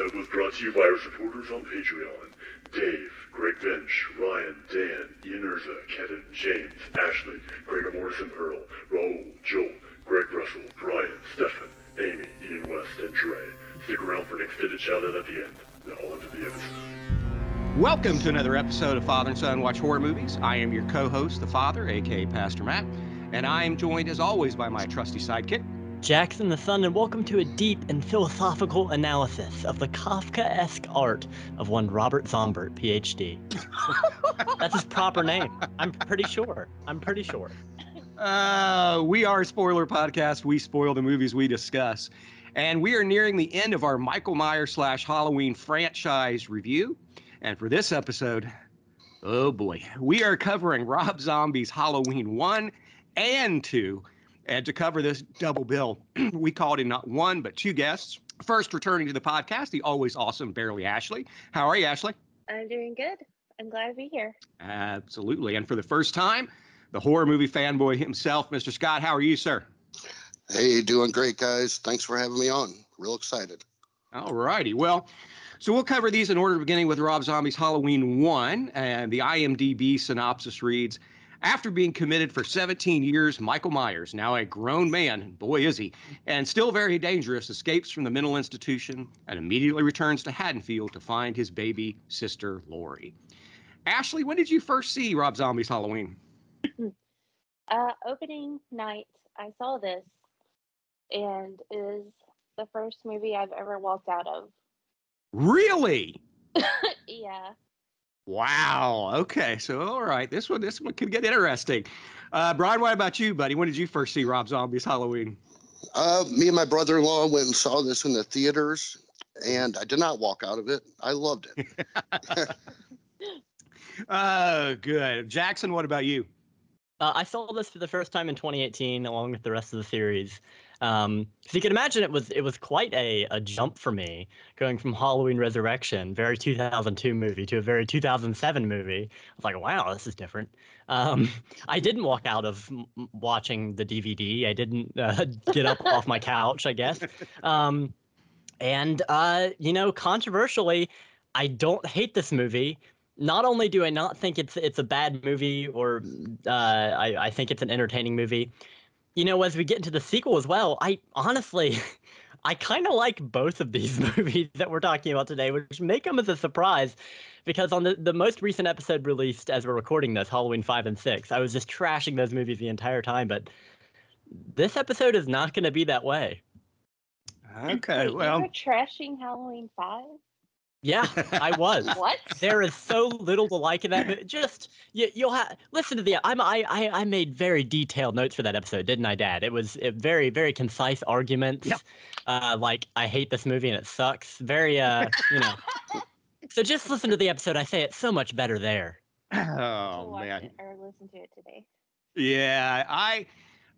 episode was brought to you by our supporters on Patreon. Dave, Greg Bench, Ryan, Dan, Ian Urza, Kevin, James, Ashley, Gregor Morrison Earl, Raul, Joel, Greg Russell, Brian, Stefan, Amy, Ian West, and Trey. Stick around for an extended shout out at the end. Now on to the episode. Welcome to another episode of Father and Son Watch Horror Movies. I am your co-host, the Father, aka Pastor Matt, and I am joined as always by my trusty sidekick. Jackson the Son, and welcome to a deep and philosophical analysis of the Kafka-esque art of one Robert Zombert, PhD. That's his proper name. I'm pretty sure. I'm pretty sure. Uh, we are a spoiler podcast. We spoil the movies we discuss. And we are nearing the end of our Michael Myers slash Halloween franchise review. And for this episode, oh boy, we are covering Rob Zombie's Halloween 1 and 2. And to cover this double bill, we called in not one, but two guests. First, returning to the podcast, the always awesome Barely Ashley. How are you, Ashley? I'm doing good. I'm glad to be here. Absolutely. And for the first time, the horror movie fanboy himself, Mr. Scott. How are you, sir? Hey, doing great, guys. Thanks for having me on. Real excited. All righty. Well, so we'll cover these in order, beginning with Rob Zombie's Halloween 1. And the IMDb synopsis reads After being committed for 17 years, Michael Myers, now a grown man, boy is he, and still very dangerous, escapes from the mental institution and immediately returns to Haddonfield to find his baby sister, Laurie. Ashley, when did you first see Rob Zombie's Halloween? Uh, opening night, I saw this, and it is the first movie I've ever walked out of. Really? yeah. Wow. Okay. So, all right. This one, this one could get interesting. Uh, Brian, what about you, buddy? When did you first see Rob Zombie's Halloween? Uh, me and my brother-in-law went and saw this in the theaters, and I did not walk out of it. I loved it. uh, good. Jackson, what about you? Uh, I saw this for the first time in 2018, along with the rest of the series. Um, so you can imagine it was it was quite a, a jump for me going from Halloween Resurrection, very 2002 movie, to a very 2007 movie. I was like, wow, this is different. Um, I didn't walk out of watching the DVD. I didn't uh, get up off my couch, I guess. Um, and uh, you know, controversially, I don't hate this movie not only do I not think it's it's a bad movie or uh, I, I think it's an entertaining movie, you know, as we get into the sequel as well, I honestly, I kind of like both of these movies that we're talking about today, which may come as a surprise. Because on the, the most recent episode released as we're recording this, Halloween 5 and 6, I was just trashing those movies the entire time. But this episode is not going to be that way. Okay, well, you were trashing Halloween Five. Yeah, I was. What? There is so little to like in that. movie. Just you, you'll have listen to the. I'm I, I I made very detailed notes for that episode, didn't I, Dad? It was it, very very concise arguments. Yep. Uh, like I hate this movie and it sucks. Very uh, you know. so just listen to the episode. I say it's so much better there. oh man, it or listen to it today. yeah, I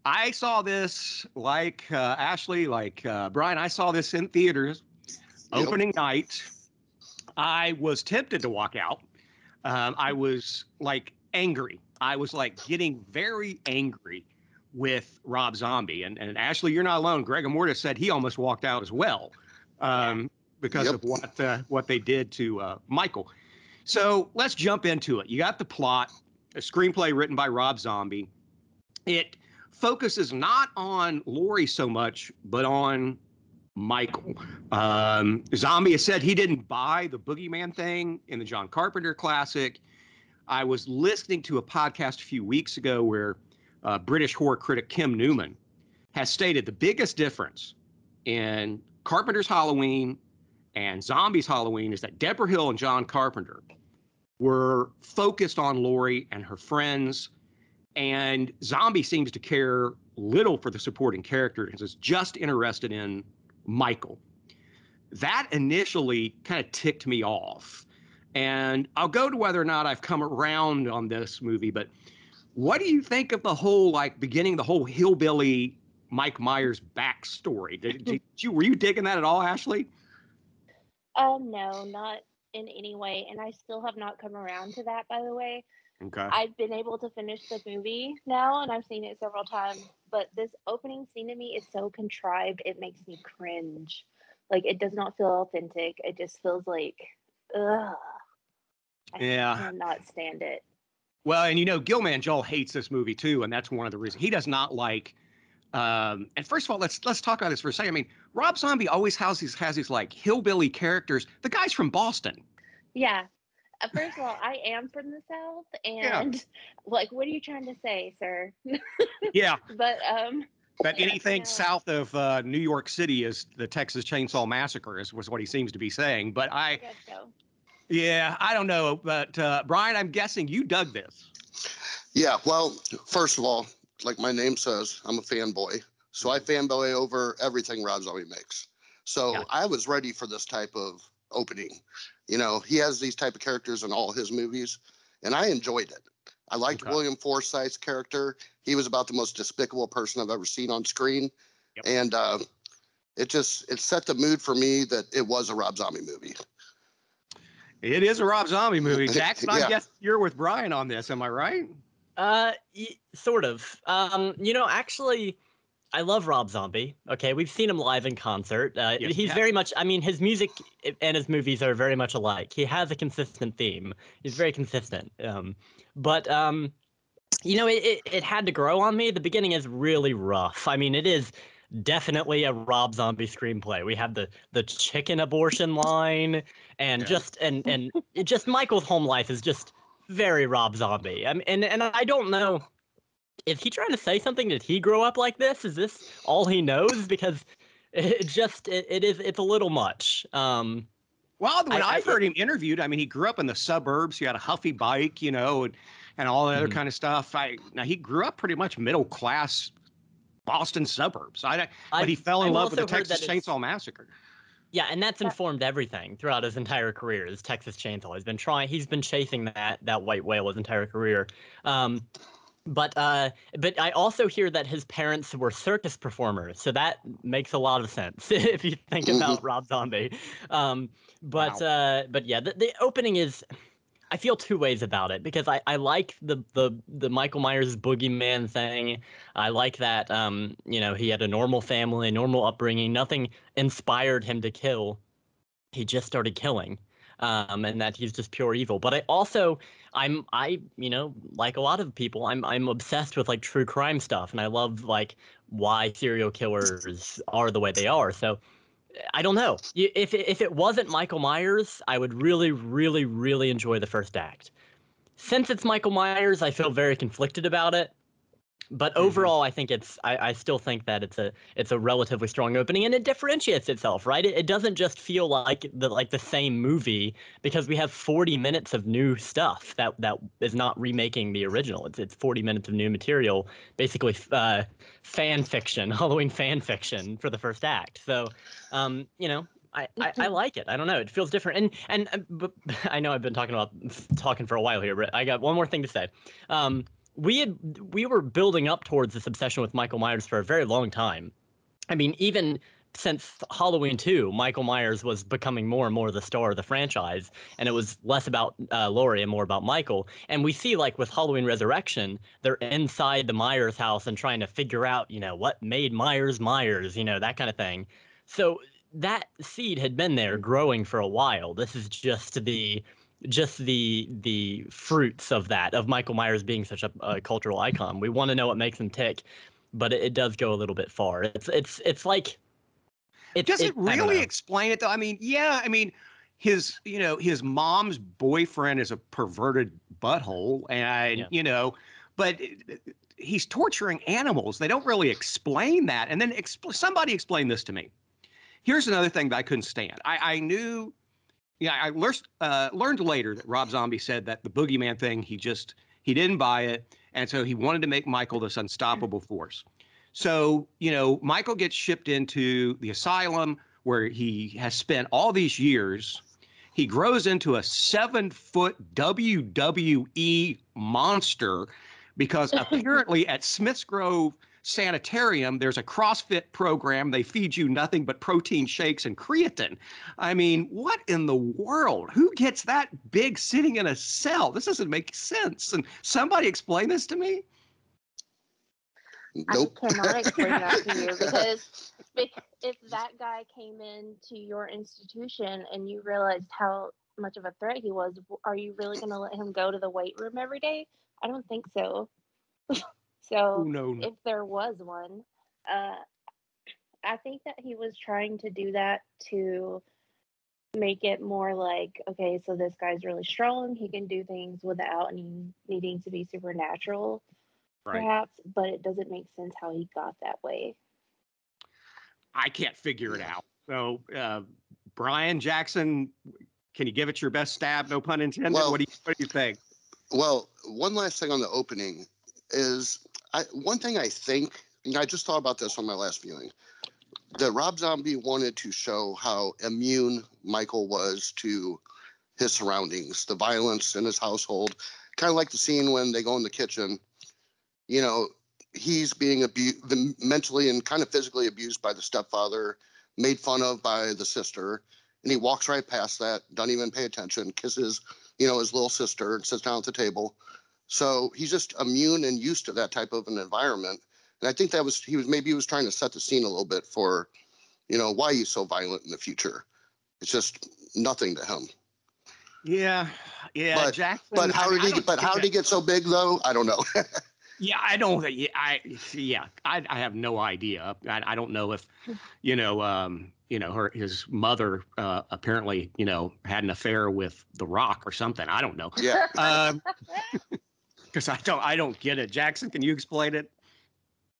I saw this like uh, Ashley, like uh, Brian. I saw this in theaters Yep. opening night. I was tempted to walk out. Um, I was like angry. I was like getting very angry with Rob Zombie. And, and Ashley, you're not alone. Greg Mortis said he almost walked out as well um, because Yep. of what uh, what they did to uh, Michael. So let's jump into it. You got the plot, a screenplay written by Rob Zombie. It focuses not on Laurie so much, but on Michael. Um, Zombie has said he didn't buy the boogeyman thing in the John Carpenter classic. I was listening to a podcast a few weeks ago where uh, British horror critic Kim Newman has stated the biggest difference in Carpenter's Halloween and Zombie's Halloween is that Debra Hill and John Carpenter were focused on Laurie and her friends, and Zombie seems to care little for the supporting characters, is just interested in Michael. That initially kind of ticked me off. And I'll go to whether or not I've come around on this movie, but what do you think of the whole like beginning the whole hillbilly Mike Myers backstory? Did, did you were you digging that at all, Ashley? Um, no, not in any way, and I still have not come around to that. By the way, Okay. I've been able to finish the movie now, and I've seen it several times. But this opening scene to me is so contrived; it makes me cringe. Like it does not feel authentic. It just feels like, ugh. I Yeah. cannot stand it. Well, and you know, Gilman Joel hates this movie too, and that's one of the reasons he does not like. Um, and first of all, let's let's talk about this for a second. I mean, Rob Zombie always has these has these like hillbilly characters. The guy's from Boston. Yeah. Uh, First of all, I am from the South, Yeah. and like, what are you trying to say, sir? Yeah, but um, that Yeah, anything no. south of uh, New York City is the Texas Chainsaw Massacre, is was what he seems to be saying. But I, I guess so. yeah, I don't know. But uh, Brian, I'm guessing you dug this. Yeah, well, first of all, like my name says, I'm a fanboy. So I fanboy over everything Rob Zombie makes. So Gotcha. I was ready for this type of opening. You know, he has these type of characters in all his movies, and I enjoyed it. I liked Okay. William Forsythe's character. He was about the most despicable person I've ever seen on screen. Yep. And uh, it just it set the mood for me that it was a Rob Zombie movie. It is a Rob Zombie movie. Jackson, I guess you're with Brian on this. Am I right? Uh, y- sort of. Um, you know, actually, I love Rob Zombie. Okay, we've seen him live in concert. Uh, he's have. very much. I mean, his music and his movies are very much alike. He has a consistent theme. He's very consistent. Um, but um, you know, it, it it had to grow on me. The beginning is really rough. I mean, it is definitely a Rob Zombie screenplay. We have the the chicken abortion line, and Yeah. just and and it just Michael's home life is just very Rob Zombie. I mean, and and I don't know. Is he trying to say something? Did he grow up like this? Is this all he knows? Because it just it, it is it's a little much. Um, Well, when I- I, have I- heard him interviewed, I mean, he grew up in the suburbs. He had a Huffy bike, you know, and, and all that other Mhm. kind of stuff. I now he grew up pretty much middle class Boston suburbs. I, but I've- he fell in I've love with the Texas that Chainsaw Massacre. Yeah, and that's informed everything throughout his entire career. Is Texas Chainsaw? He's been trying. He's been chasing that that white whale his entire career. Um, but uh, but I also hear that his parents were circus performers, so that makes a lot of sense if you think about Rob Zombie. Um, but Wow. uh, but yeah, the, the opening is. I feel two ways about it because I, I like the, the the Michael Myers boogeyman thing. I like that um you know he had a normal family, a normal upbringing. Nothing inspired him to kill. He just started killing, um, and that he's just pure evil. But I also I'm I you know like a lot of people I'm I'm obsessed with like true crime stuff, and I love like why serial killers are the way they are. So I don't know. If if it wasn't Michael Myers, I would really, really, really enjoy the first act. Since it's Michael Myers, I feel very conflicted about it. But overall, I think it's. I, I still think that it's a it's a relatively strong opening, and it differentiates itself, right? It, it doesn't just feel like the like the same movie because we have 40 minutes of new stuff that that is not remaking the original. It's it's 40 minutes of new material, basically uh, fan fiction, Halloween fan fiction for the first act. So, um, you know, I, I, I like it. I don't know. It feels different. And and uh, I know I've been talking about talking for a while here, but I got one more thing to say. Um, we had we were building up towards this obsession with Michael Myers for a very long time. I mean, even since Halloween 2, Michael Myers was becoming more and more the star of the franchise, and it was less about uh, Laurie and more about Michael. And we see, like with Halloween Resurrection, they're inside the Myers house and trying to figure out, you know, what made Myers Myers, you know, that kind of thing. So that seed had been there growing for a while. This is just the just the the fruits of that of Michael Myers being such a, a cultural icon. We want to know what makes him tick, but it, it does go a little bit far. It's it's it's like it Does it, I don't really explain it though? I mean, yeah, I mean, his you know his mom's boyfriend is a perverted butthole, and Yeah. you know, but he's torturing animals. They don't really explain that. And then expl- somebody explain this to me. Here's another thing that I couldn't stand. I, I knew, yeah, I learned uh, learned later that Rob Zombie said that the boogeyman thing he just he didn't buy it, and so he wanted to make Michael this unstoppable force. So, you know, Michael gets shipped into the asylum where he has spent all these years. He grows into a seven foot WWE monster because apparently at Smith's Grove Sanitarium, there's a CrossFit program. They feed you nothing but protein shakes and creatine. I mean, what in the world? Who gets that big sitting in a cell? This doesn't make sense. And somebody explain this to me. Nope. I cannot explain that to you because if that guy came into your institution and you realized how much of a threat he was, are you really going to let him go to the weight room every day? I don't think so. So no, no. if there was one, uh, I think that he was trying to do that to make it more like, okay, so this guy's really strong. He can do things without any needing to be supernatural right. perhaps, but it doesn't make sense how he got that way. I can't figure it out. So, uh, Brian Jackson, can you give it your best stab? No pun intended. Well- what do you What do you think? Well, one last thing on the opening is I one thing I think, and I just thought about this on my last viewing, that Rob Zombie wanted to show how immune Michael was to his surroundings, the violence in his household. Kind of like the scene when they go in the kitchen. You know, he's being abused, mentally and kind of physically abused by the stepfather, made fun of by the sister, and he walks right past that, doesn't even pay attention, kisses you know, his little sister and sits down at the table. So he's just immune and used to that type of an environment. And I think that was he was maybe he was trying to set the scene a little bit for, you know, why he's so violent in the future. It's just nothing to him. Yeah, yeah, But- Jackson. But how mean, did I he? But how did he get so big though? I don't know. Yeah, I don't. Yeah, I yeah, I, I have no idea. I, I don't know if, you know, um, you know, her his mother uh, apparently, you know, had an affair with The Rock or something. I don't know. yeah. Um, because I don't, I don't get it. Jackson, can you explain it?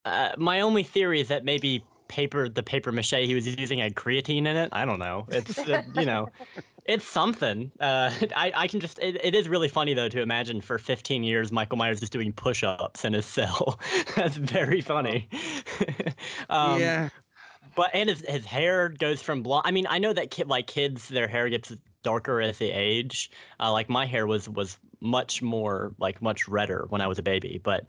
Uh, my only theory is that maybe paper, the paper mache he was using had creatine in it. I don't know. It's uh, you know, it's something. Uh, I I can just it, it is really funny though to imagine for 15 years Michael Myers just doing push-ups in his cell. That's very funny. um, yeah, but and his his hair goes from blonde. I mean, I know that kid like kids, their hair gets darker as they age. Uh, like my hair was was much more like much redder when I was a baby, but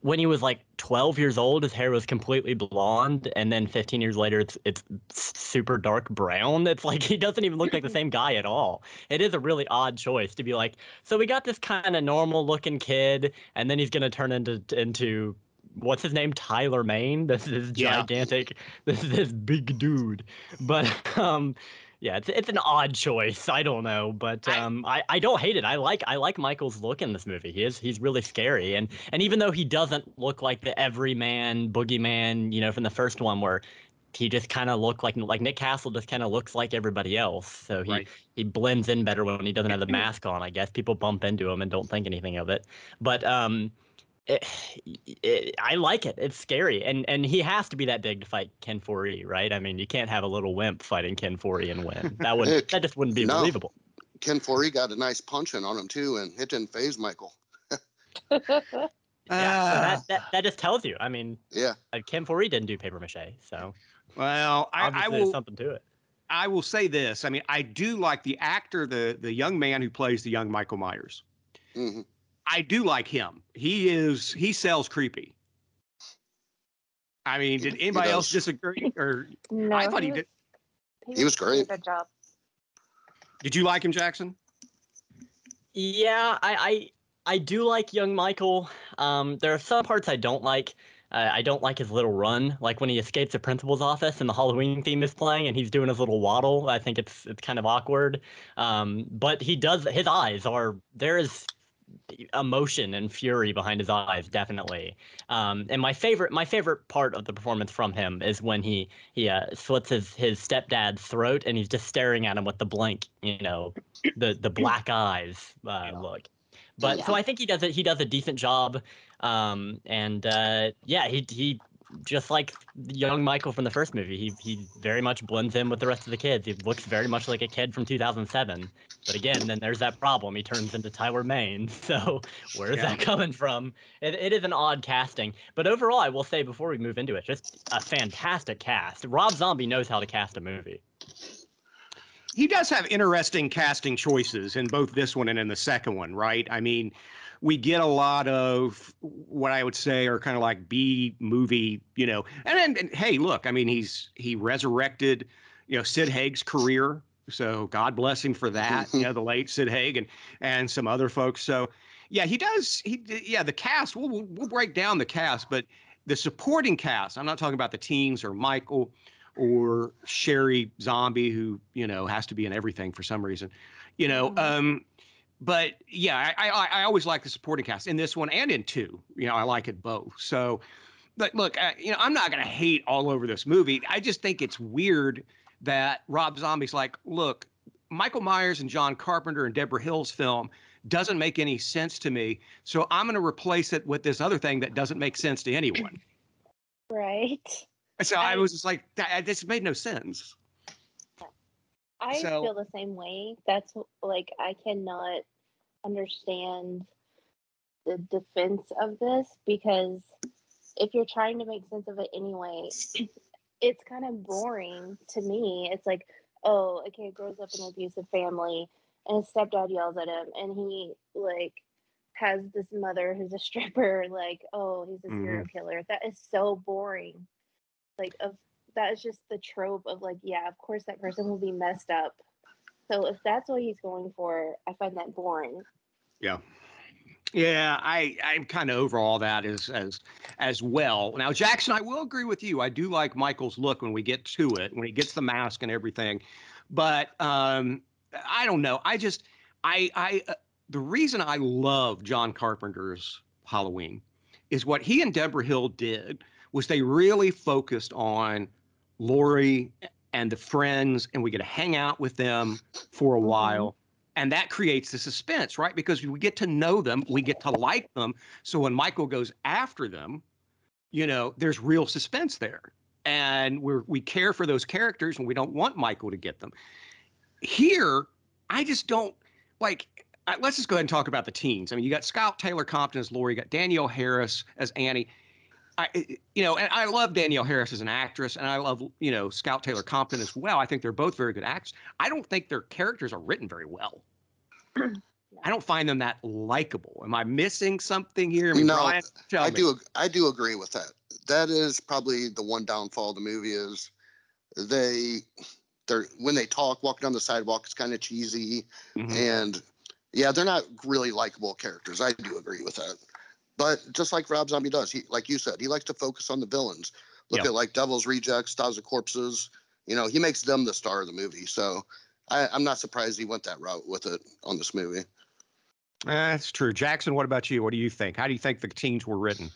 when he was like 12 years old, his hair was completely blonde, and then 15 years later, it's it's super dark brown. It's like he doesn't even look like the same guy at all. It is a really odd choice to be like, so we got this kind of normal looking kid, and then he's gonna turn into into what's his name, Tyler Mane. This is Yeah. gigantic. This is this big dude. But um, yeah, it's it's an odd choice. I don't know, but I- um, I, I don't hate it. I like I like Michael's look in this movie. He is he's really scary, and and even though he doesn't look like the everyman boogeyman, you know, from the first one where he just kind of looked like like Nick Castle just kind of looks like everybody else. So he Right. he blends in better when he doesn't have the mask on. I guess people bump into him and don't think anything of it. But um, it, it, I like it. It's scary, and and he has to be that big to fight Ken Foree, right? I mean, you can't have a little wimp fighting Ken Foree and win. That would Heck, that just wouldn't be no. believable. Ken Foree got a nice punch in on him too, and it didn't phase Michael. Yeah, so that, that that just tells you. I mean, Yeah. uh, Ken Foree didn't do paper mache, so well, I, I obviously will. something to it. I will say this. I mean, I do like the actor, the the young man who plays the young Michael Myers. hmm I do like him. He is he sells creepy. I mean, did anybody else disagree? Or no, I thought he did. He was doing a great. Good job. Did you like him, Jackson? Yeah, I, I I do like young Michael. Um, there are some parts I don't like. Uh, I don't like his little run, like when he escapes the principal's office and the Halloween theme is playing and he's doing his little waddle. I think it's it's kind of awkward. Um, but he does. His eyes are there is emotion and fury behind his eyes, definitely. Um, and my favorite my favorite part of the performance from him is when he he uh, slits his his stepdad's throat and he's just staring at him with the blank, you know, the the black eyes uh, Yeah. look. But so I think he does it. He does a decent job. Um, and uh, yeah, he he just like young Michael from the first movie. He he very much blends in with the rest of the kids. He looks very much like a kid from 2007. But again, then there's that problem. He turns into Tyler Mane. So where is Yeah. that coming from? It, it is an odd casting. But overall, I will say before we move into it, just a fantastic cast. Rob Zombie knows how to cast a movie. He does have interesting casting choices in both this one and in the second one, right? I mean, we get a lot of what I would say are kind of like B movie, you know. And, and, and hey, look, I mean, he's he resurrected, you know, Sid Haig's career. So God bless him for that. you know, the late Sid Haig and and some other folks. So yeah, he does. He yeah, the cast. We'll we'll, we'll break down the cast, but the supporting cast. I'm not talking about the teens or Michael or Sheri Zombie, who you know has to be in everything for some reason. You know, Mhm. um, but yeah, I, I I always like the supporting cast in this one and in two. You know, I like it both. So, but look, I, you know, I'm not gonna hate all over this movie. I just think it's weird that Rob Zombie's like, look, Michael Myers and John Carpenter and Debra Hill's film doesn't make any sense to me. So I'm going to replace it with this other thing that doesn't make sense to anyone. Right. So I I- was just like, that, this made no sense. I So- feel the same way. That's like I cannot understand the defense of this because if you're trying to make sense of it anyway, it's kind of boring to me. It's like, oh, a kid grows up in an abusive family and his stepdad yells at him and he like has this mother who's a stripper, like, oh, he's a serial mm-hmm. killer. That is so boring. Like of that is just the trope of like, yeah, of course that person will be messed up. So if that's what he's going for, I find that boring. Yeah. Yeah, I I'm kind of over all that as as as well. Now, Jackson, I will agree with you. I do like Michael's look when we get to it, when he gets the mask and everything. But um, I don't know. I just I I uh, the reason I love John Carpenter's Halloween is what he and Debra Hill did was they really focused on Laurie and the friends, and we get to hang out with them for a Mhm. while. And that creates the suspense right? Because we get to know them we get to like them. So when michael goes after them you know there's real suspense there. And we're we care for those characters and we don't want michael to get them. Here i just don't like let's just go ahead and talk about the teens. I mean you got scout taylor compton as laurie you got danielle harris as annie I, you know, and I love Danielle Harris as an actress, and I love, you know, Scout Taylor Compton as well. I think they're both very good actors. I don't think their characters are written very well. I don't find them that likable. Am I missing something here? I mean, No, Brian, I me. do I do agree with that. That is probably the one downfall of the movie is they they're when they talk walking down the sidewalk it's kind of cheesy Mhm. and yeah they're not really likable characters. I do agree with that. But just like Rob Zombie does, he like you said, he likes to focus on the villains. Look Yeah. at like Devil's Rejects, Thousand Corpses. You know, he makes them the star of the movie. So I, I'm not surprised he went that route with it on this movie. That's true. Jackson, what about you? What do you think? How do you think the teens were written?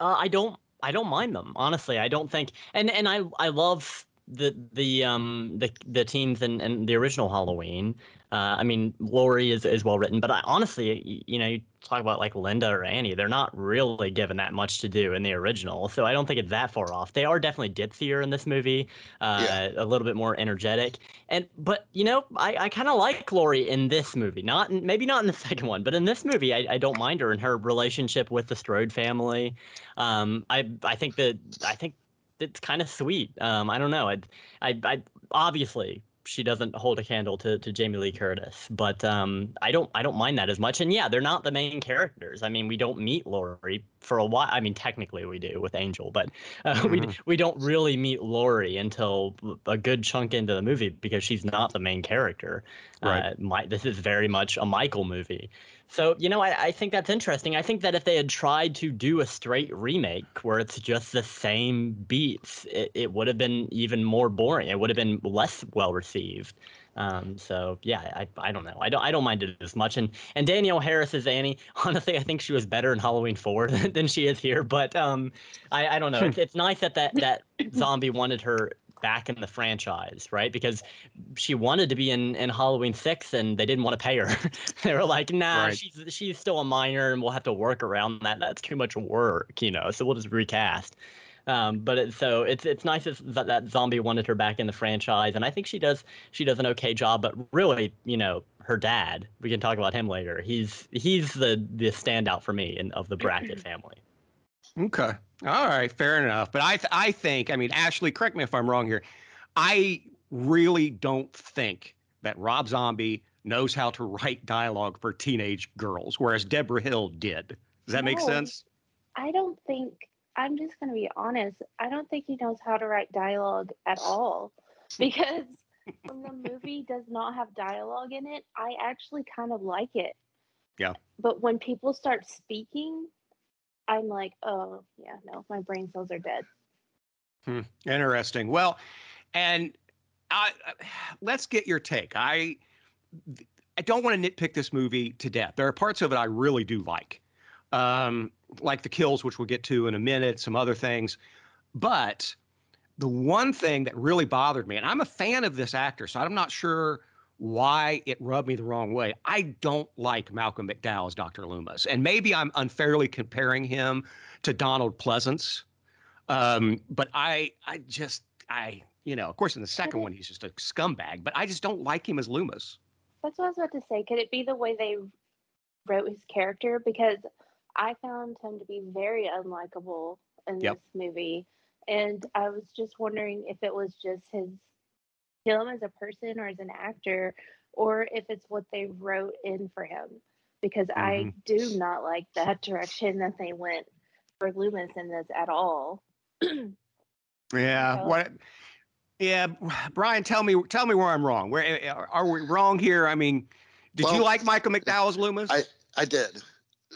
Uh, I don't I don't mind them honestly. I don't think and and I I love the the um the the teens and and the original Halloween. Uh, I mean Laurie is is well written, but I honestly you know you talk about like Linda or Annie, they're not really given that much to do in the original, so I don't think it's that far off. They are definitely ditzier in this movie, uh, Yeah. a little bit more energetic, and but you know I I kind of like Laurie in this movie, not in, maybe not in the second one, but in this movie I I don't mind her and her relationship with the Strode family. Um, I I think that I think it's kind of sweet. Um, I don't know. I, I I obviously she doesn't hold a candle to, to Jamie Lee Curtis, but um, I don't I don't mind that as much. And yeah, they're not the main characters. I mean, we don't meet Laurie for a while. I mean, technically we do with Angel, but uh, we Mhm. we don't really meet Laurie until a good chunk into the movie because she's not the main character. Right. Uh, my, this is very much a Michael movie. So, you know, I, I think that's interesting. I think that if they had tried to do a straight remake where it's just the same beats, it, it would have been even more boring. It would have been less well received. Um, so yeah, I, I don't know. I don't I don't mind it as much. And and Danielle Harris as Annie, honestly, I think she was better in Halloween Four than she is here. But um, I, I don't know. It's, it's nice that that that zombie wanted her back in the franchise, right? Because she wanted to be in, in Halloween Six, and they didn't want to pay her. they were like, "Nah, Right. she's she's still a minor, and we'll have to work around that. That's too much work, you know. So we'll just recast." Um, but it, so it's it's nice that that that zombie wanted her back in the franchise, and I think she does she does an okay job. But really, you know, her dad, we can talk about him later. He's he's the the standout for me in of the Brackett family. Okay. All right. Fair enough. But I, th- I think, I mean, Ashley, correct me if I'm wrong here. I really don't think that Rob Zombie knows how to write dialogue for teenage girls, whereas Debra Hill did. Does that make sense? I don't think I'm just gonna be honest. I don't think he knows how to write dialogue at all. Because when the movie does not have dialogue in it, I actually kind of like it. Yeah. But when people start speaking, I'm like, oh yeah, no, my brain cells are dead. Hmm, interesting. Well, and I, let's get your take. I I don't want to nitpick this movie to death. There are parts of it I really do like, um, like the kills, which we'll get to in a minute, some other things. But the one thing that really bothered me, and I'm a fan of this actor, so I'm not sure why it rubbed me the wrong way. I don't like Malcolm McDowell as Dr. Loomis, and maybe I'm unfairly comparing him to Donald Pleasence. Um, but I, I just, I, you know, of course, in the second one he's just a scumbag, but I just don't like him as Loomis. That's what I was about to say. Could it be the way they wrote his character? Because I found him to be very unlikable in Yep. this movie. And I was just wondering if it was just his him as a person or as an actor, or if it's what they wrote in for him. Because I do not like that direction that they went for Loomis in this at all. Yeah. So- What? Yeah, Brian, tell me, tell me where I'm wrong. Where eh, are are we wrong here? I mean, did you like Michael McDowell's as Loomis? I- I did.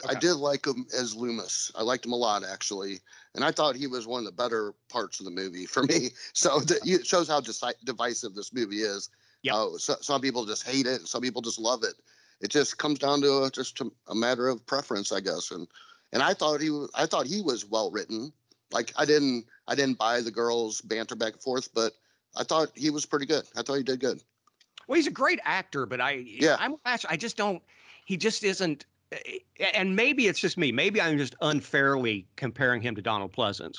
I did like him as Loomis. I liked him a lot actually, and I thought he was one of the better parts of the movie for me. So th- it shows how deci- divisive this movie is. Yep. Uh, so, some people just hate it, some people just love it. It just comes down to a, just a, a matter of preference, I guess. And and I thought he was I thought he was well written. Like I didn't I didn't buy the girls banter back and forth, but I thought he was pretty good. I thought he did good. Well, he's a great actor, but I, Yeah. I'm actually, I just don't. He just isn't. And maybe it's just me. Maybe I'm just unfairly comparing him to Donald Pleasence,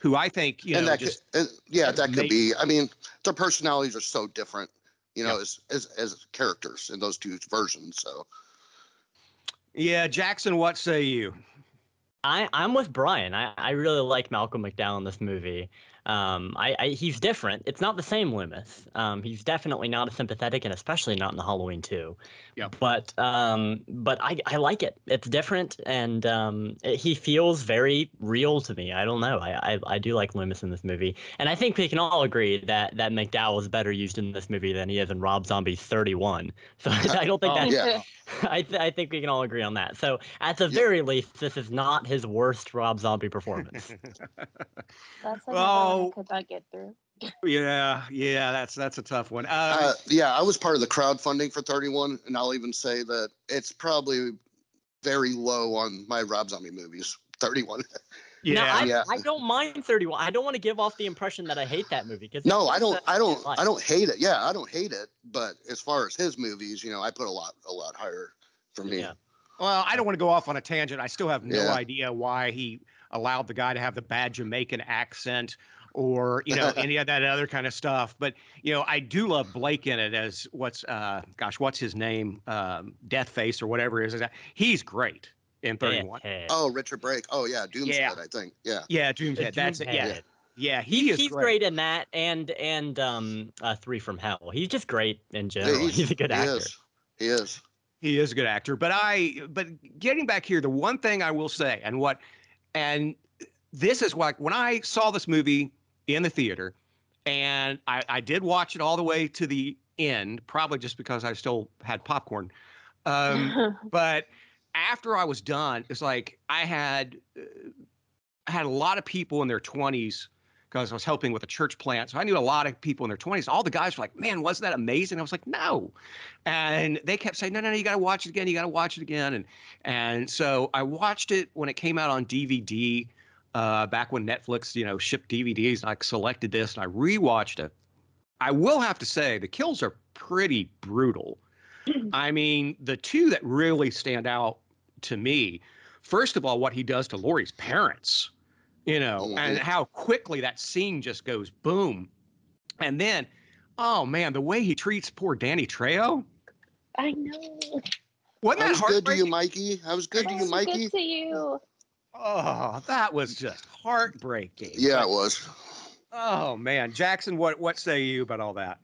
who I think you and know that just could, and yeah, that could make- be. I mean, their personalities are so different, you know, Yep. as, as as characters in those two versions. So yeah. Jackson, what say you? I, I'm with Brian. I, I really like Malcolm McDowell in this movie. Um, I, I he's different. It's not the same Loomis. Um, he's definitely not as sympathetic, and especially not in the Halloween two. Yep. But um, but I, I like it. It's different, and um, it- he feels very real to me. I don't know. I, I I do like Loomis in this movie, and I think we can all agree that that McDowell is better used in this movie than he is in Rob Zombie's 31. So I don't think Oh, that yeah, I, th- I think we can all agree on that. So, at the very least, this is not his worst Rob Zombie performance. That's another Oh. one I could not get through. yeah, yeah. That's that's a tough one. Um, uh, yeah, I was part of the crowdfunding for 31, and I'll even say that it's probably very low on my Rob Zombie movies. 31. yeah. now, I, yeah. I don't mind 31. I don't want to give off the impression that I hate that movie. Cause No, I don't. I don't. I don't hate it. Yeah, I don't hate it. But as far as his movies, you know, I put a lot, a lot higher for me. Yeah. Well, I don't want to go off on a tangent. I still have no Yeah. idea why he allowed the guy to have the bad Jamaican accent or, you know, any of that other kind of stuff. But, you know, I do love Blake in it as what's, uh, gosh, what's his name? Um, Deathface or whatever it is. He's great in 31. Oh, Richard Brake. Oh yeah, Doomshead. Yeah. I think. Yeah. Yeah, The Doomshead. That's it. Yeah. Doomhead. Yeah, he He, is he's great. great. in that and and um uh, Three from Hell. He's just great in general. he's- he's, a good he actor. Is. He is. He is a good actor, but I but getting back here, the one thing I will say, and what, and this is like when I saw this movie in the theater, and I, I did watch it all the way to the end, probably just because I still had popcorn. Um, but after I was done, it's like I had uh, I had a lot of people in their twenties because I was helping with a church plant. So I knew a lot of people in their twenties. All the guys were like, "Man, wasn't that amazing?" I was like, "No," and they kept saying, "No, no, no, you got to watch it again. You got to watch it again." And and so I watched it when it came out on DVD. Uh, back when Netflix, you know, shipped DVDs, and I selected this and I rewatched it. I will have to say the kills are pretty brutal. I mean, the two that really stand out to me, first of all, what he does to Laurie's parents, you know, and Mhm. how quickly that scene just goes boom. And then, oh man, the way he treats poor Danny Trejo. I know. Wasn't I that was good to you. Mikey. I was good to you, Mikey. Good to you. Oh, that was just heartbreaking. Yeah, it was. Oh man, Jackson, what what say you about all that?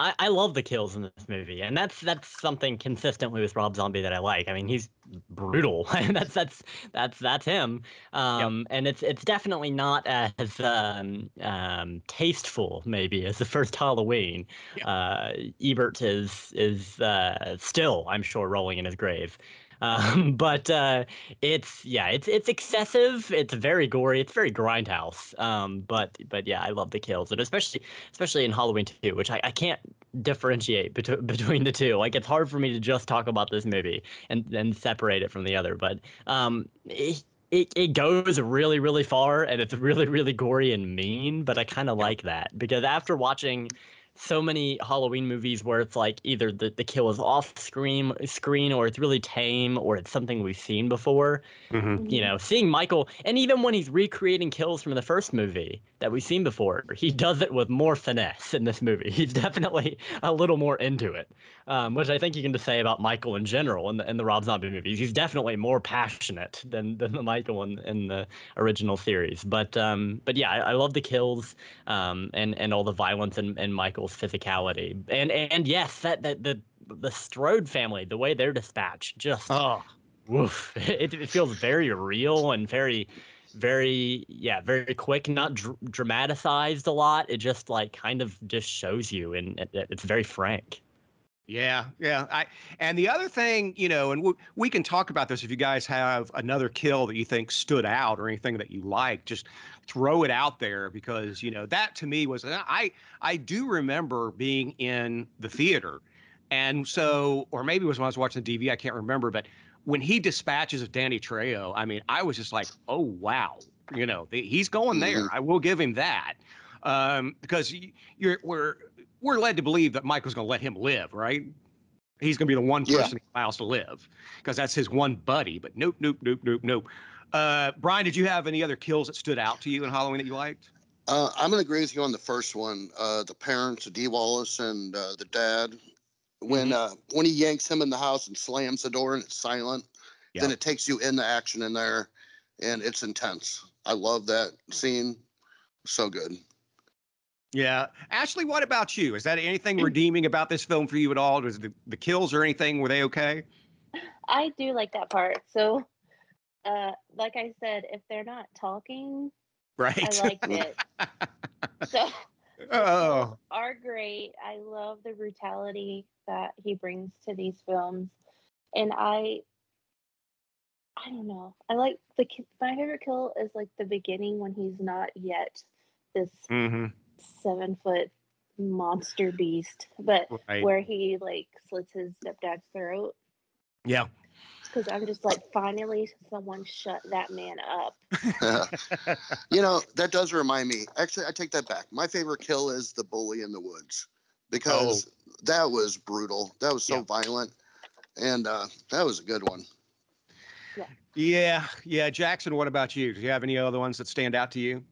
I, I love the kills in this movie, and that's that's something consistently with Rob Zombie that I like. I mean, he's brutal, and that's that's that's that's him. Um, and it's it's definitely not as um, um, tasteful, maybe, as the first Halloween. Yeah. Uh, Ebert is is uh, still, I'm sure, rolling in his grave. Um, but uh, it's yeah, it's it's excessive. It's very gory. It's very grindhouse. Um, but but yeah, I love the kills, and especially especially in Halloween 2, which I, I can't differentiate bet- between the two. Like it's hard for me to just talk about this movie and then separate it from the other. But um, it, it, it goes really really far and it's really really gory and mean. But I kind of like that because after watching so many Halloween movies where it's like either the, the kill is off screen screen or it's really tame or it's something we've seen before. Mhm. You know, seeing Michael and even when he's recreating kills from the first movie that we've seen before, he does it with more finesse in this movie. He's definitely a little more into it. Um, which I think you can just say about Michael in general in the in the Rob Zombie movies. He's definitely more passionate than than the Michael in, in the original series. But um, but yeah, I, I love the kills um, and and all the violence and, and Physicality. And and yes, that that the the Strode family, the way they're dispatched, just Oh, woof. It, it feels very real and very very yeah very quick not dr- dramatized a lot it just like kind of just shows you and it, it's very frank Yeah, yeah. I and the other thing, you know, and we, we can talk about this if you guys have another kill that you think stood out or anything that you like, just throw it out there because you know that to me was I I do remember being in the theater, and so or maybe it was when I was watching the DV, I can't remember, but when he dispatches of Danny Trejo, I mean, I was just like, oh wow, you know, he's going there. I will give him that um, because you're we're we're led to believe that Michael's going to let him live, right? He's going to be the one Yeah. person he allows to live because that's his one buddy. But nope, nope, nope, nope, nope. Uh, Brian, did you have any other kills that stood out to you in Halloween that you liked? Uh, I'm gonna agree with you on the first one. Uh, the parents, of Dee Wallace and uh, the dad, when Mm-hmm. uh, when he yanks him in the house and slams the door and it's silent, then it takes you into action in there, and it's intense. I love that scene. So good. Yeah, Ashley, what about you? Is that anything redeeming about this film for you at all? Was the, the kills or anything were they okay? I do like that part. So, uh, like I said, if they're not talking, Right. I liked it. so oh, are great. I love the brutality that he brings to these films, and I, I don't know. I like the my favorite kill is like the beginning when he's not yet this hmm seven foot monster beast, but right. where he like slits his stepdad's throat. Yeah. Because I'm just like, finally, someone shut that man up. you know that does remind me. Actually, I take that back. My favorite kill is the bully in the woods because that was brutal. That was so Oh. Yeah. violent, and uh, that was a good one. Yeah. Yeah, yeah. Jackson, what about you? Do you have any other ones that stand out to you?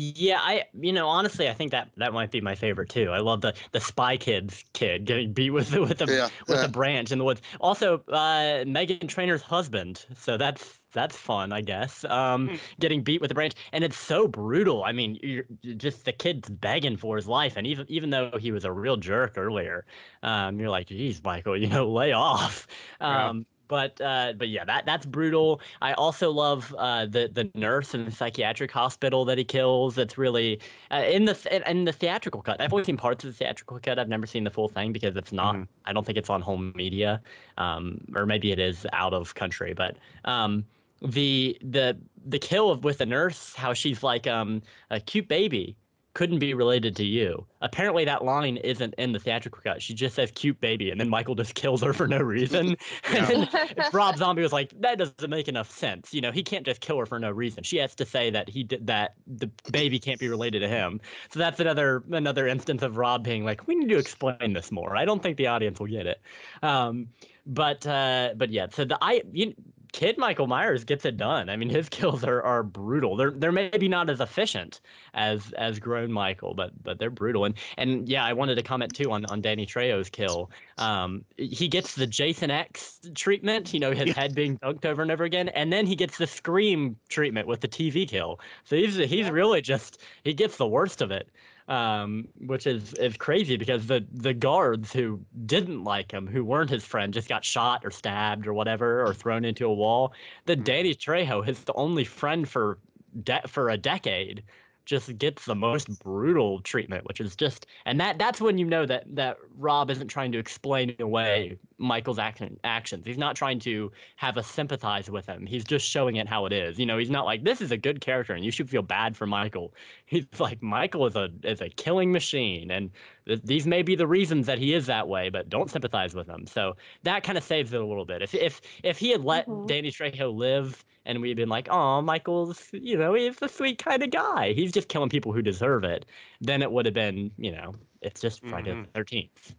Yeah, I you know honestly I think that that might be my favorite too. I love the the Spy Kids kid getting beat with the- with the Yeah, with yeah. the branch in the woods. Also, uh, Meghan Trainor's husband. So that's that's fun, I guess. Um, Hmm. getting beat with a branch, and it's so brutal. I mean, you're, you're just the kid's begging for his life, and even even though he was a real jerk earlier, um, you're like, geez, Michael, you know, lay off. Yeah. But uh, but yeah, that that's brutal. I also love uh, the the nurse in the psychiatric hospital that he kills. That's really uh, in the th- in the theatrical cut. I've only seen parts of the theatrical cut. I've never seen the full thing because it's not. Mhm. I don't think it's on home media, um, or maybe it is out of country. But um, the the the kill of with the nurse, how she's like um, a cute baby. Couldn't be related to you. Apparently, that line isn't in the theatrical cut. She just says "cute baby," and then Michael just kills her for no reason. and then Rob Zombie was like, that doesn't make enough sense. You know, he can't just kill her for no reason. She has to say that he did that the baby can't be related to him. So that's another another instance of Rob being like, we need to explain this more. I don't think the audience will get it. Um, but uh, but yeah, so the I you, kid Michael Myers gets it done. I mean, his kills are, are brutal. They're they're maybe not as efficient as as grown Michael, but but they're brutal. And and yeah, I wanted to comment too on on Danny Trejo's kill. Um, he gets the Jason X treatment, you know, his head being dunked over and over again, and then he gets the Scream treatment with the TV kill. So he's he's Yeah. really just he gets the worst of it um, which is is crazy because the the guards who didn't like him, who weren't his friend, just got shot or stabbed or whatever, or thrown into a wall. The Mhm. Danny Trejo, his the only friend for de- for a decade, just gets the most brutal treatment, which is just and that that's when you know that that Rob isn't trying to explain away Michael's action actions. He's not trying to have us sympathize with him. He's just showing it how it is. You know, he's not like this is a good character and you should feel bad for Michael. He's like Michael is a is a killing machine and th- these may be the reasons that he is that way, but don't sympathize with him. So that kind of saves it a little bit. If if if he had let Mhm. Danny Trejo live and we'd been like, oh, Michael's, you know, he's a sweet kind of guy. He's just killing people who deserve it. Then it would have been, you know, it's just Friday Mhm. the Thirteenth.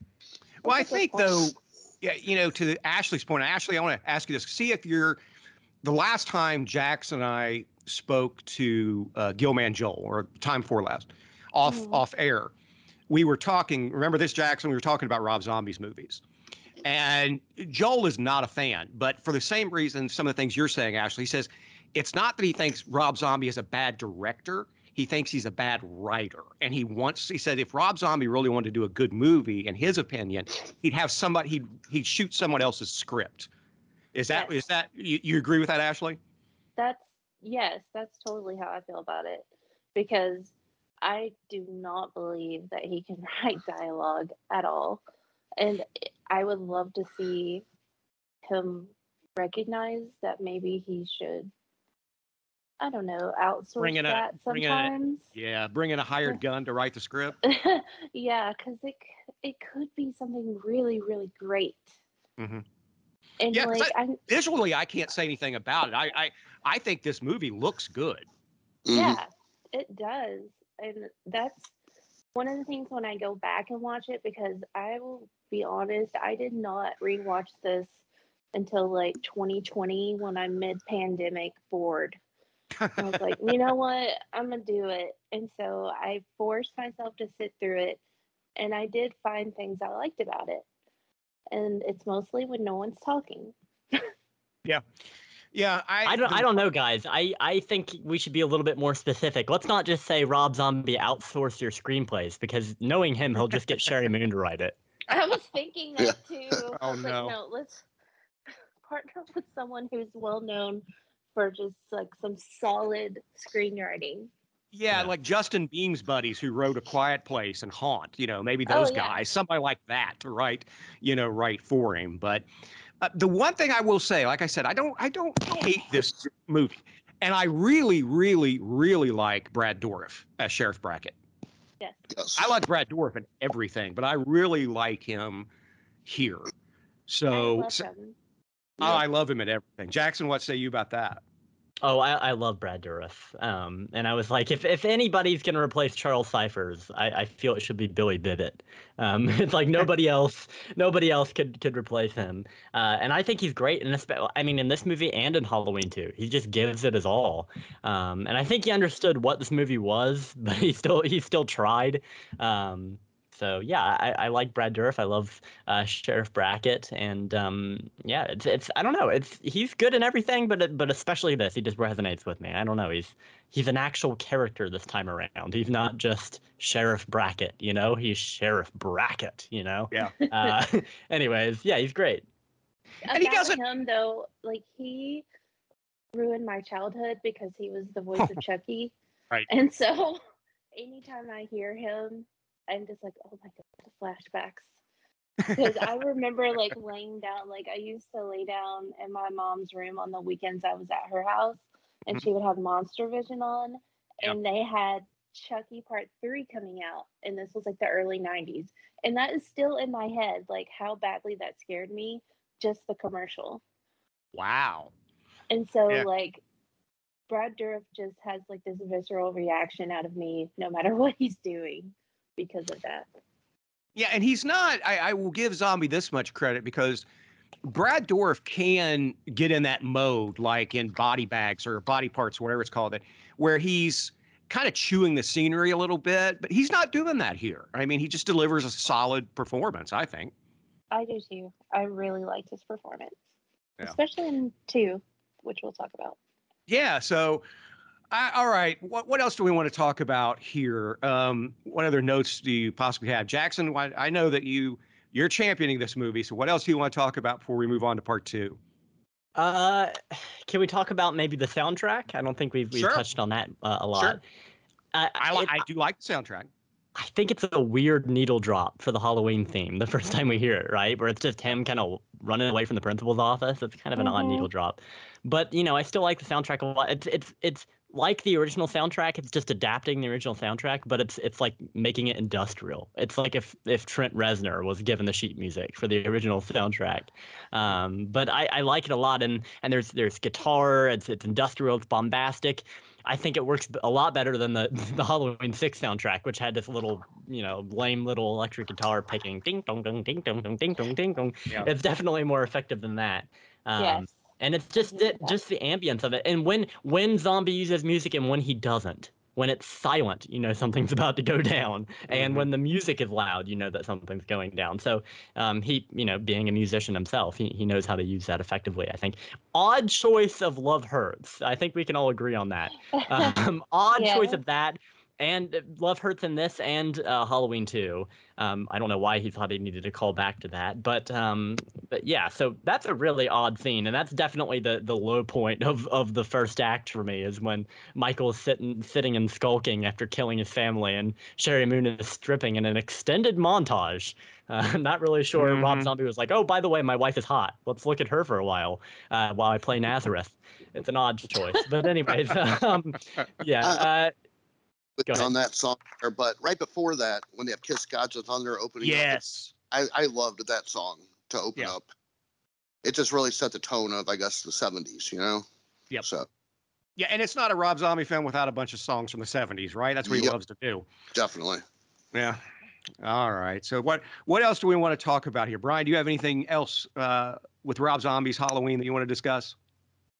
Well, I That's a good think though, yeah, you know, to Ashley's point, Ashley, I want to ask you this: see if you're the last time Jackson and I spoke to uh, Gilman Joel, or time before last, off Mhm. off air, we were talking. Remember this, Jackson? We were talking about Rob Zombie's movies, and Joel is not a fan, but for the same reason, some of the things you're saying, Ashley, he says it's not that he thinks Rob Zombie is a bad director. He thinks he's a bad writer. And he wants, he said, if Rob Zombie really wanted to do a good movie, in his opinion, he'd have somebody, he'd, he'd shoot someone else's script. Is that, Yes. is that, you, you agree with that, Ashley? That's yes, that's totally how I feel about it. Because I do not believe that he can write dialogue at all. And I would love to see him recognize that maybe he should I don't know, outsource Bring in a- that bring in a- Yeah. Bring in a hired gun to write the script. yeah, because it it could be something really really great. Mm-hmm. And Yeah, 'cause like I, Visually, I can't say anything about it. I, I, I think this movie looks good. Yeah, it does, and that's one of the things when I go back and watch it because I will be honest, I did not rewatch this until like 2020 when I'm mid pandemic bored. I was like, you know what? I'm gonna do it. And so I forced myself to sit through it and I did find things I liked about it. And it's mostly when no one's talking. Yeah. I, I don't, the- I don't know, guys. I, I think we should be a little bit more specific. Let's not just say Rob Zombie outsourced your screenplays because knowing him, he'll just get Sheri Moon to write it. I was thinking that too. I Oh, was like, no. no, let's partner with someone who's well known for just like some solid screenwriting. Yeah, Yeah. like Justin Beam's buddies who wrote A Quiet Place and Haunt, you know, maybe Oh, those yeah. guys, somebody like that to write, you know, write for him. But uh, the one thing I will say, like I said, I don't, I don't hate this movie, and I really, really, really like Brad Dourif as Sheriff Brackett. Yes. Yes. I like Brad Dourif in everything, but I really like him here. I So, love so- him. oh, I love him in everything. Jackson, what say you about that? Oh, I, I love Brad Dourif. Um, and I was like, if, if anybody's going to replace Charles Cyphers, I, I feel it should be Billy Bibbit. Um, it's like nobody else, nobody else could could replace him. Uh, and I think he's great. And I mean, in this movie and in Halloween too, he just gives it his all. Um, and I think he understood what this movie was, but he still he still tried. Um, so yeah, I, I like Brad Dourif. I love uh, Sheriff Brackett, and um, yeah, it's it's I don't know, it's he's good in everything, but it- but especially this, he just resonates with me. I don't know, he's he's an actual character this time around. He's not just Sheriff Brackett, you know, he's Sheriff Brackett, you know. Yeah. Uh, anyways, yeah, he's great. And he About doesn't- him though, like he ruined my childhood because he was the voice of Chucky. Right. And so anytime I hear him, I'm just like, oh my god, the flashbacks. Because I remember like laying down, like I used to lay down in my mom's room on the weekends I was at her house, and Mhm. she would have Monster Vision on, Yep. and they had Chucky Part Three coming out, and this was like the early '90s, and that is still in my head, like how badly that scared me, just the commercial. Wow. And so Yeah. like Brad Dourif just has like this visceral reaction out of me no matter what he's doing because of that. Yeah, and he's not. I, I will give Zombie this much credit because Brad Dourif can get in that mode, like in Body Bags or Body Parts, whatever it's called, it, where he's kind of chewing the scenery a little bit, but he's not doing that here. I mean, he just delivers a solid performance, I think. I do too. I really liked his performance. Yeah. Especially in two, which we'll talk about. Yeah. So, I, all right. What what else do we want to talk about here? Um, what other notes do you possibly have, Jackson? I, I know that you you're championing this movie. So, what else do you want to talk about before we move on to part two? Uh, can we talk about maybe the soundtrack? I don't think we've we've Sure. touched on that uh, a lot. Sure. I, I, li- it- I do like the soundtrack. I think it's a weird needle drop for the Halloween theme the first time we hear it, right? Where it's just him kind of running away from the principal's office. It's kind of an odd Mhm. needle drop. But, you know, I still like the soundtrack a lot. It's it's it's like the original soundtrack. It's just adapting the original soundtrack, but it's it's like making it industrial. It's like if if Trent Reznor was given the sheet music for the original soundtrack. Um, but I, I like it a lot and and there's there's guitar, it's it's industrial, it's bombastic. I think it works a lot better than the the Halloween Six soundtrack, which had this little, you know, lame little electric guitar picking ding dong dong ding dong dong ding dong ding dong. Yeah. It's definitely more effective than that. Um, yes. And it's just just the ambience of it. And when when zombie uses music and when he doesn't, when it's silent, you know something's about to go down. And when the music is loud, you know that something's going down. So um, he, you know, being a musician himself, he, he knows how to use that effectively. I think. Odd choice of Love Hurts. I think we can all agree on that. Um, odd choice of that. And uh, Love Hurts in this and uh, Halloween too. Um, I don't know why he thought he needed to call back to that, but um, but yeah, so that's a really odd scene, and that's definitely the the low point of, of the first act for me is when Michael is sitting sitting and skulking after killing his family, and Sheri Moon is stripping in an extended montage. Uh, I'm not really sure. Rob Mhm. Zombie was like, "Oh, by the way, my wife is hot. Let's look at her for a while uh, while I play Nazareth." It's an odd choice, but anyways, um, yeah. On that song. there, But right before that, when they have Kiss Gods of Thunder opening up, Yes. I, I loved that song to open Yeah. up. It just really set the tone of, I guess, the 70s, you know? Yep. So Yeah, and it's not a Rob Zombie film without a bunch of songs from the '70s, right? That's what he Yep. loves to do. definitely. Yeah. All right. So what what else do we want to talk about here, Brian? Do you have anything else uh, with Rob Zombie's Halloween that you want to discuss?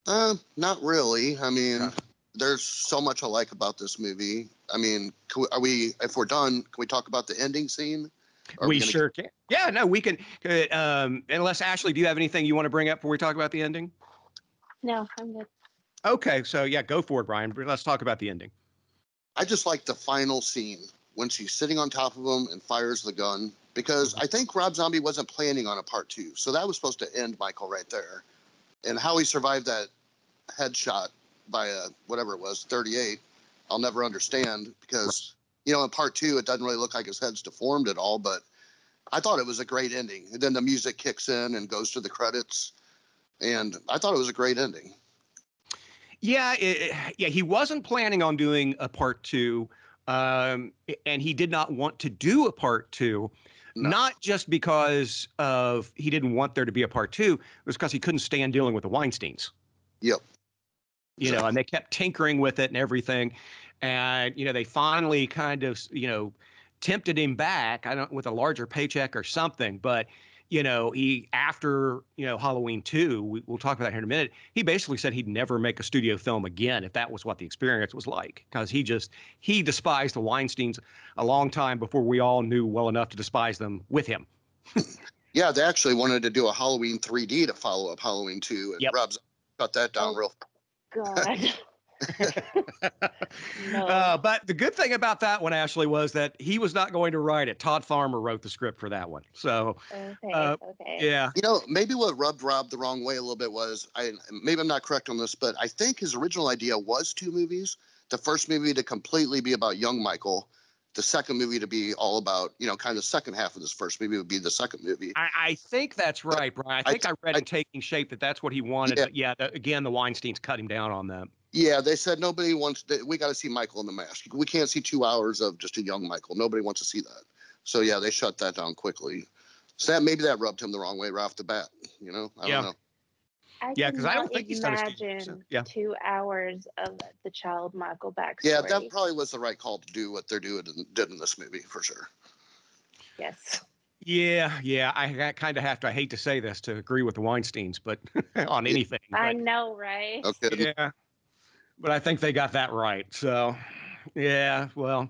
Uh, not really. I mean, there's so much I like about this movie. I mean, can we, are we, if we're done, can we talk about the ending scene? Or are we gonna- sure can. Yeah. No, we can. Uh, um, unless Ashley, do you have anything you want to bring up before we talk about the ending? no, I'm good. Okay. So yeah, go for it, Brian. Let's talk about the ending. I just like the final scene when she's sitting on top of him and fires the gun because I think Rob Zombie wasn't planning on a part two. So that was supposed to end Michael right there. And how he survived that headshot by a whatever it was, 38, I'll never understand because, you know, in part two, it doesn't really look like his head's deformed at all. But I thought it was a great ending. And then the music kicks in and goes to the credits. And I thought it was a great ending. Yeah, it, yeah, he wasn't planning on doing a part two, um, and he did not want to do a part two. No. Not just because of he didn't want there to be a part two, it was because he couldn't stand dealing with the Weinsteins. Yep. You know, and they kept tinkering with it and everything, and you know they finally kind of you know tempted him back. I don't with a larger paycheck or something, but you know he after you know Halloween two, we, we'll talk about that here in a minute. He basically said he'd never make a studio film again if that was what the experience was like, because he just he despised the Weinsteins a long time before we all knew well enough to despise them with him. Yeah, they actually wanted to do a Halloween 3D to follow up Halloween 2, and Yep. Rob Zombie cut that down Oh. real. God. No. Uh, but the good thing about that one, Ashley, was that he was not going to write it. Todd Farmer wrote the script for that one. So okay. uh, okay. yeah, You know, maybe what rubbed Rob the wrong way a little bit was I maybe I'm not correct on this, but I think his original idea was two movies. The first movie to completely be about young Michael, the second movie to be all about you know kind of the second half of this first movie would be the second movie. I, I think that's right, Brian. I think I, read I- in Taking Shape that that's what he wanted. Yeah. Yeah, the, again, the Weinsteins cut him down on that. Yeah, they said nobody wants. To, we got to see Michael in the mask. We can't see two hours of just a young Michael. Nobody wants to see that. So yeah, they shut that down quickly. So that maybe that rubbed him the wrong way right off the bat. You know, I Yeah. don't know. I Yeah, 'cause I don't think he's done a studio, imagine so- yeah. two hours of the child Michael backstory. Yeah, that probably was the right call to do what they're doing did in this movie for sure. yes. Yeah, yeah. I, kind of have to. I hate to say this to agree with the Weinsteins, but on anything. I but- know, right? Okay. yeah but i think they got that right so yeah well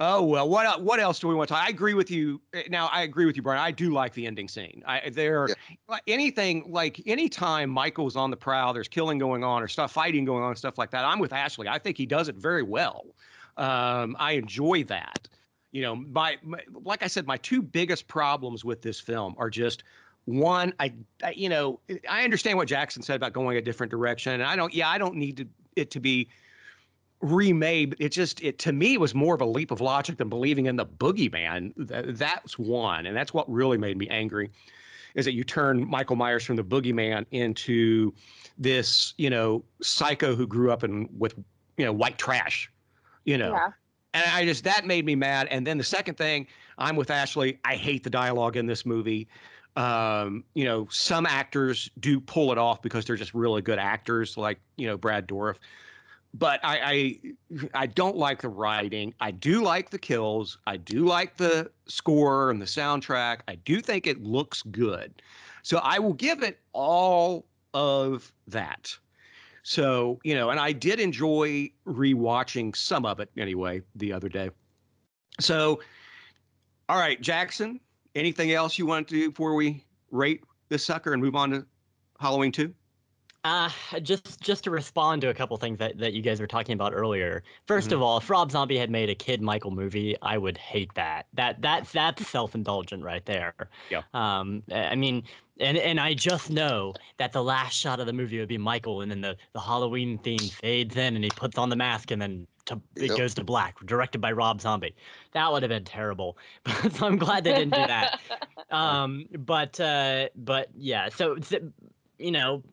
oh well what what else do we want to talk? i agree with you eh, now i agree with you brian i do like the ending scene i there Yeah. like anything like anytime michael's on the prowl there's killing going on or stuff fighting going on stuff like that i'm with ashley i think he does it very well um i enjoy that you know my, my like i said my two biggest problems with this film are just one I, I you know i understand what jackson said about going a different direction and i don't yeah i don't need to, it to be remade. It just it to me was more of a leap of logic than believing in the boogeyman. Th- that's one, and that's what really made me angry. Is that you turn Michael Myers from the boogeyman into this, you know, psycho who grew up in with, you know, white trash, you know. Yeah. And I just that made me mad. And then the second thing, I'm with Ashley. I hate the dialogue in this movie. Um, you know, some actors do pull it off because they're just really good actors, like you know Brad Dourif. But I, I, I don't like the writing. I do like the kills. I do like the score and the soundtrack. I do think it looks good. So I will give it all of that. So, you know, and I did enjoy rewatching some of it anyway the other day. So, all right, Jackson, anything else you want to do before we rate this sucker and move on to Halloween 2? Uh, just just to respond to a couple things that, that you guys were talking about earlier. 1st Mhm. of all, if Rob Zombie had made a Kid Michael movie, I would hate that. That that's that's self indulgent right there. Yeah. Um, I mean, and and I just know that the last shot of the movie would be Michael, and then the the Halloween theme fades in, and he puts on the mask, and then to, it Yep. goes to black. Directed by Rob Zombie. That would have been terrible. so I'm glad they didn't do that um but uh but yeah so th- you know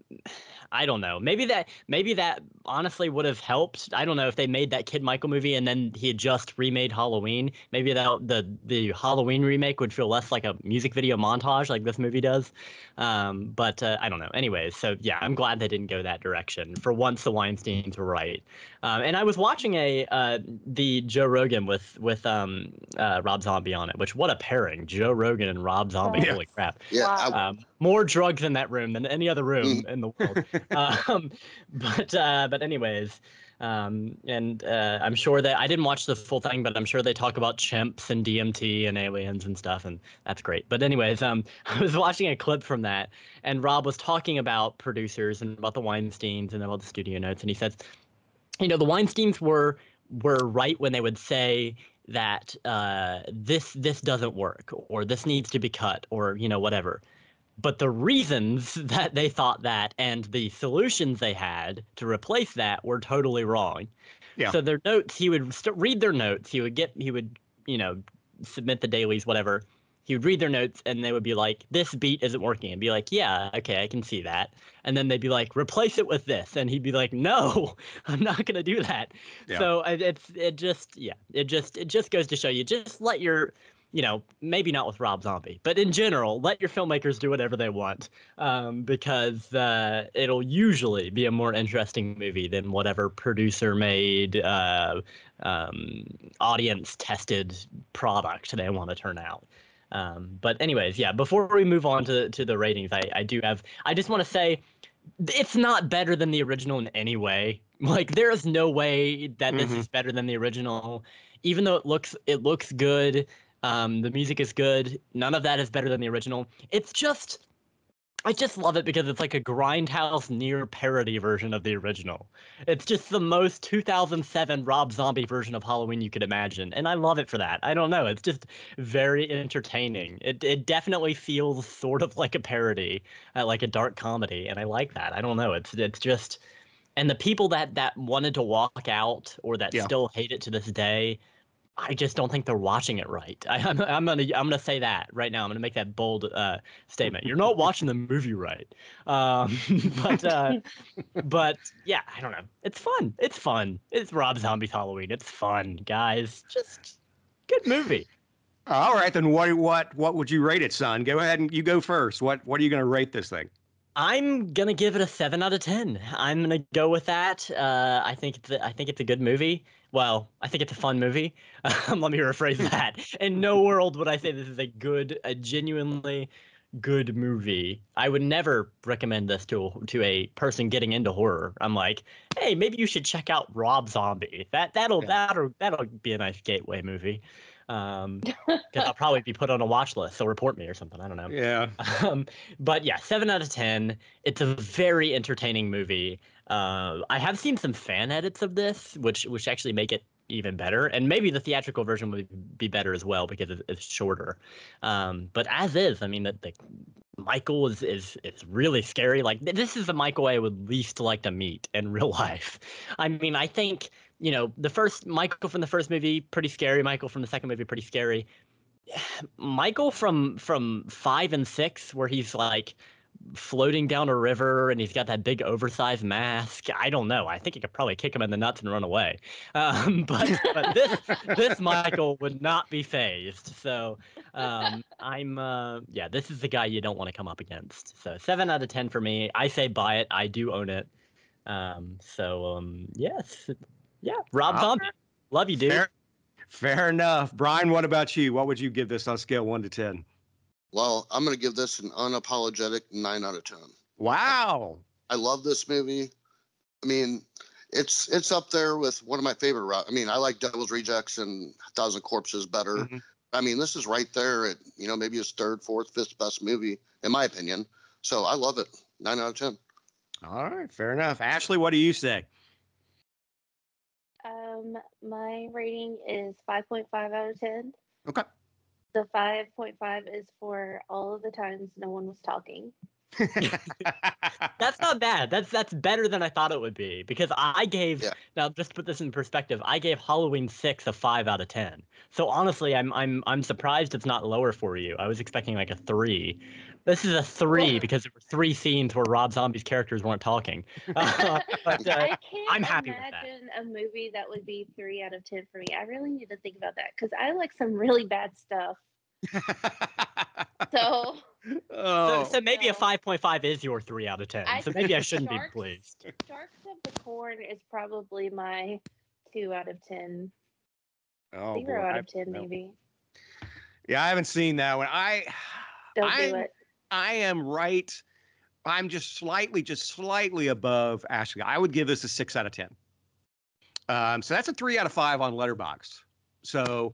i don't know. Maybe that maybe that honestly would have helped. I don't know if they made that kid michael movie and then he had just remade halloween. Maybe that the the halloween remake would feel less like a music video montage like this movie does. Um but uh, i don't know. Anyways so yeah i'm glad they didn't go that direction. For once the weinsteins were right. Um, and i was watching a uh the joe rogan with with um uh rob zombie on it which what a pairing. Joe rogan and rob zombie. Yeah. holy crap. Yeah, Wow. Um, more drugs in that room than any other room in the world. um, but uh, but anyways, um, and uh, I'm sure that I didn't watch the full thing, but I'm sure they talk about chimps and DMT and aliens and stuff, and that's great. But anyways, um, I was watching a clip from that, and Rob was talking about producers and about the Weinstein's and about the studio notes, and he says, you know, the Weinstein's were were right when they would say that uh, this this doesn't work or this needs to be cut or you know whatever but the reasons that they thought that and the solutions they had to replace that were totally wrong. Yeah. so their notes he would st- read their notes. He would get he would you know submit the dailies whatever. He would read their notes and they would be like this beat isn't working. And be like yeah okay i can see that. And then they'd be like replace it with this. And he'd be like no i'm not going to do that. Yeah. so it- it's it just yeah it just it just goes to show you just let your you know maybe not with rob zombie but in general let your filmmakers do whatever they want um, because uh, it'll usually be a more interesting movie than whatever producer made uh, um, audience tested product they want to turn out um, but anyways yeah before we move on to, to the ratings I, I do have i just want to say it's not better than the original in any way. Like there is no way that this Mhm. is better than the original, even though it looks it looks good. Um, the music is good. None of that is better than the original. It's just, I just love it because it's like a grindhouse near parody version of the original. It's just the most 2007 Rob Zombie version of Halloween you could imagine, and I love it for that. I don't know. It's just very entertaining. It it definitely feels sort of like a parody uh, like a dark comedy, and I like that. I don't know. It's it's just, and the people that that wanted to walk out or that Yeah. still hate it to this day, I just don't think they're watching it right. I, I'm I'm gonna I'm gonna say that right now. I'm gonna make that bold uh, statement. You're not watching the movie right. Um, but uh, but yeah, I don't know. It's fun. It's fun. It's Rob Zombie's Halloween. It's fun, guys. Just good movie. All right, then what what what would you rate it, son? Go ahead and you go first. What what are you going to rate this thing? I'm gonna give it a seven out of ten. I'm gonna go with that. Uh, I think a, I think it's a good movie. Well, I think it's a fun movie. Um, let me rephrase that. In no world would I say this is a good, a genuinely good movie. I would never recommend this to a, to a person getting into horror. I'm like, hey, maybe you should check out Rob Zombie. That that'll Yeah. that'll that'll be a nice gateway movie. Um, because I'll probably be put on a watch list. So report me or something. I don't know. Yeah. Um, but yeah, seven out of ten. It's a very entertaining movie. Uh, I have seen some fan edits of this, which which actually make it even better, and maybe the theatrical version would be better as well because it's, shorter. Um, but as is, I mean, the, the Michael is is is really scary. Like this is the Michael I would least like to meet in real life. I mean, I think you know, the first Michael from the first movie pretty scary. Michael from the second movie pretty scary. Michael from from five and six, where he's like floating down a river and he's got that big oversized mask. I don't know. I think he could probably kick him in the nuts and run away. Um, but but this this Michael would not be phased. So um, I'm uh, yeah, this is the guy you don't want to come up against. So seven out of ten for me. I say buy it. I do own it. Um, so um, yes, yeah, Rob. Zombie, love you, dude. Fair, fair enough. Brian, what about you? What would you give this on scale one to ten? Well, I'm going to give this an unapologetic nine out of 10. Wow. I love this movie. I mean, it's it's up there with one of my favorite. I mean, I like Devil's Rejects and Thousand Corpses better. Mhm. I mean, this is right there at you know maybe his third, fourth, fifth best movie in my opinion. So I love it. Nine out of ten. All right, fair enough. Ashley, what do you say? Um, my rating is 5.5 out of 10. Okay. The 5.5 is for all of the times no one was talking. That's not bad. That's that's better than I thought it would be because I gave Yeah. now just to put this in perspective. I gave Halloween six a five out of ten. So honestly, I'm I'm I'm surprised it's not lower for you. I was expecting like a three. This is a three Well- because there were three scenes where Rob Zombie's characters weren't talking. Uh, but uh, I can't I'm happy with that. imagine a movie that would be 3 out of 10 for me. I really need to think about that because I like some really bad stuff. So so, oh, so maybe a five point five is your three out of ten. I so maybe I shouldn't be pleased. Sharks of the Corn is probably my 2 out of 10. oh, 0 boy. out of 10, no. maybe. yeah, I haven't seen that one. I, Don't I, do it. I am right. I'm just slightly, just slightly above Ashley. I would give this a six out of ten. Um, so that's a three out of five on Letterboxd. So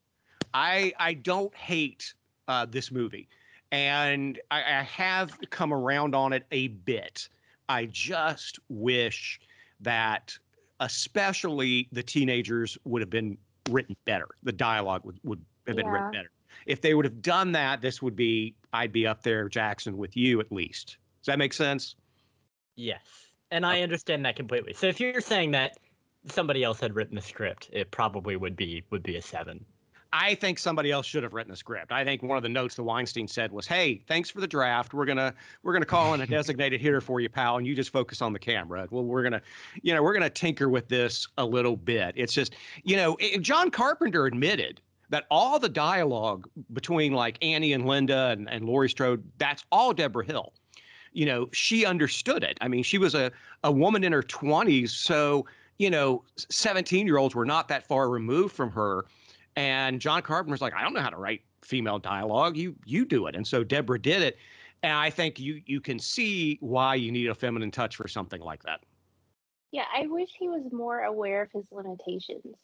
I I don't hate uh, this movie, and I, I have come around on it a bit. I just wish that, especially the teenagers, would have been written better. The dialogue would, would have been written better. If they would have done that, this would be I'd be up there, Jackson, with you at least. Does that make sense? Yes. And I understand that completely. So if you're saying that somebody else had written the script, it probably would be would be a seven. I think somebody else should have written the script. I think one of the notes that Weinstein said was, "Hey, thanks for the draft. We're gonna we're gonna call in a designated hitter for you, pal, and you just focus on the camera. Well, we're gonna, you know, we're gonna tinker with this a little bit. It's just, you know, it, John Carpenter admitted that all the dialogue between like Annie and Linda and, and Laurie Strode, that's all Debra Hill. You know, she understood it. I mean, she was a a woman in her twenties, so you know, 17 year olds were not that far removed from her. And John Carpenter's like, I don't know how to write female dialogue. You you do it. And so Deborah did it. And I think you you can see why you need a feminine touch for something like that. Yeah, I wish he was more aware of his limitations.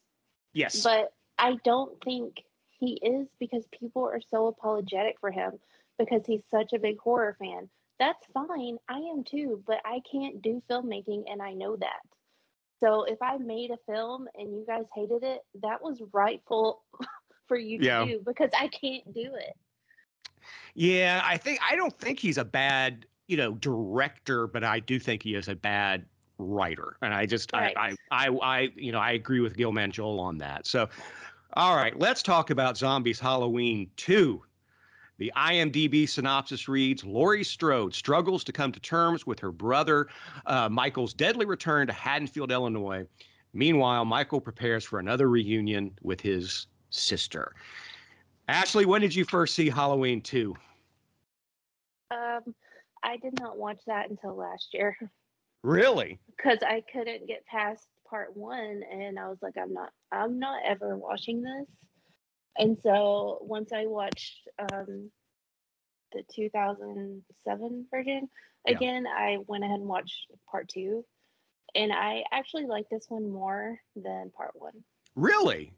Yes. But I don't think he is because people are so apologetic for him because he's such a big horror fan. That's fine. I am too, but I can't do filmmaking and I know that. So if I made a film and you guys hated it, that was rightful for you to Yeah. do because I can't do it. yeah, I think I don't think he's a bad, you know, director, but I do think he is a bad writer. And I just Right. I, I I I you know, I agree with Gilman Joel on that. So all right, let's talk about Zombies Halloween 2. The IMDb synopsis reads Laurie Strode struggles to come to terms with her brother uh, Michael's deadly return to Haddonfield, Illinois. Meanwhile, Michael prepares for another reunion with his sister. Ashley, when did you first see Halloween 2? Um, I did not watch that until last year Really? because I couldn't get past part one, and I was like, I'm not, I'm not ever watching this. And so once I watched um, the 2007 version Yeah. again, I went ahead and watched part two, and I actually like this one more than part one. Really?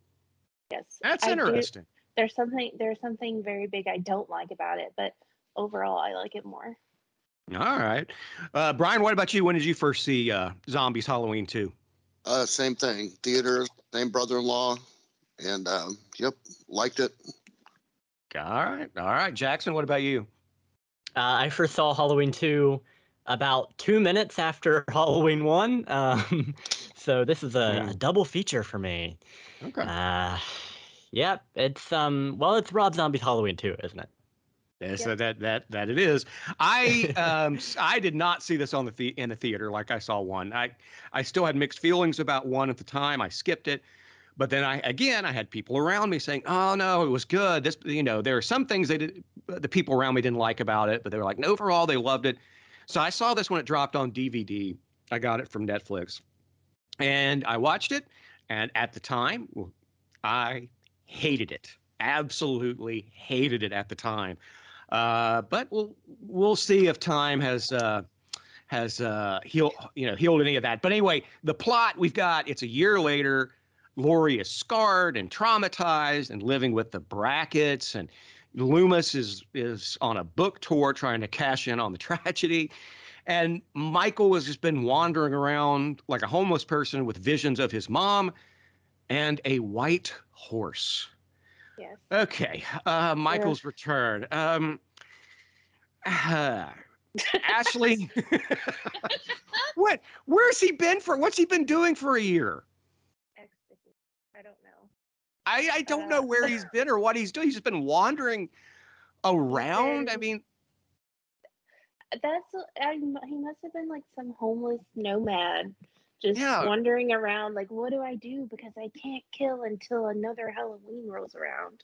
Yes, That's I do- interesting. there's something there's something very big I don't like about it, but overall I like it more. All right. Uh, Brian, what about you? When did you first see uh, Zombies Halloween 2? Uh, same thing. Theater, same brother-in-law, and um, yep, liked it. All right. All right. Jackson, what about you? Uh, I first saw Halloween 2 about two minutes after Halloween 1. Um, So this is a, a double feature for me. Okay. Uh, yep, it's um, well, it's Rob Zombie's Halloween two, isn't it? Yeah, so that that that it is. I um I did not see this on the, the in the theater like I saw one. I I still had mixed feelings about one at the time. I skipped it. But then I again I had people around me saying, "Oh no, it was good." This you know, there are some things they did the people around me didn't like about it, but they were like, "Overall, they loved it." So I saw this when it dropped on DVD. I got it from Netflix. And I watched it and at the time, I hated it. Absolutely hated it at the time. Uh, but we'll we'll see if time has uh, has uh, healed you know healed any of that. But anyway, the plot we've got it's a year later. Laurie is scarred and traumatized and living with the Bracketts, and Loomis is is on a book tour trying to cash in on the tragedy. And Michael has just been wandering around like a homeless person with visions of his mom and a white horse. Yes. Okay, uh, Michael's return. Um, uh, Ashley, what? Where's he been for? What's he been doing for a year? Ecstasy. I don't know. I, I don't know Uh, where he's been or what he's doing. He's just been wandering around. I mean, That's I, he must have been like some homeless nomad, just Yeah. wandering around. Like, what do I do? Because I can't kill until another Halloween rolls around.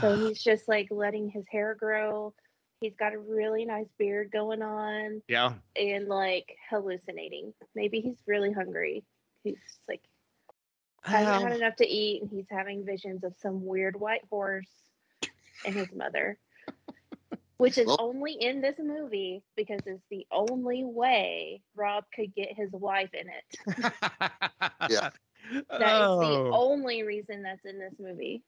So he's just like letting his hair grow. He's got a really nice beard going on yeah. and like hallucinating. Maybe he's really hungry. He's like hasn't had enough to eat and he's having visions of some weird white horse and his mother. Which is Well- only in this movie because it's the only way Rob could get his wife in it. Yeah. That is the Oh. only reason that's in this movie.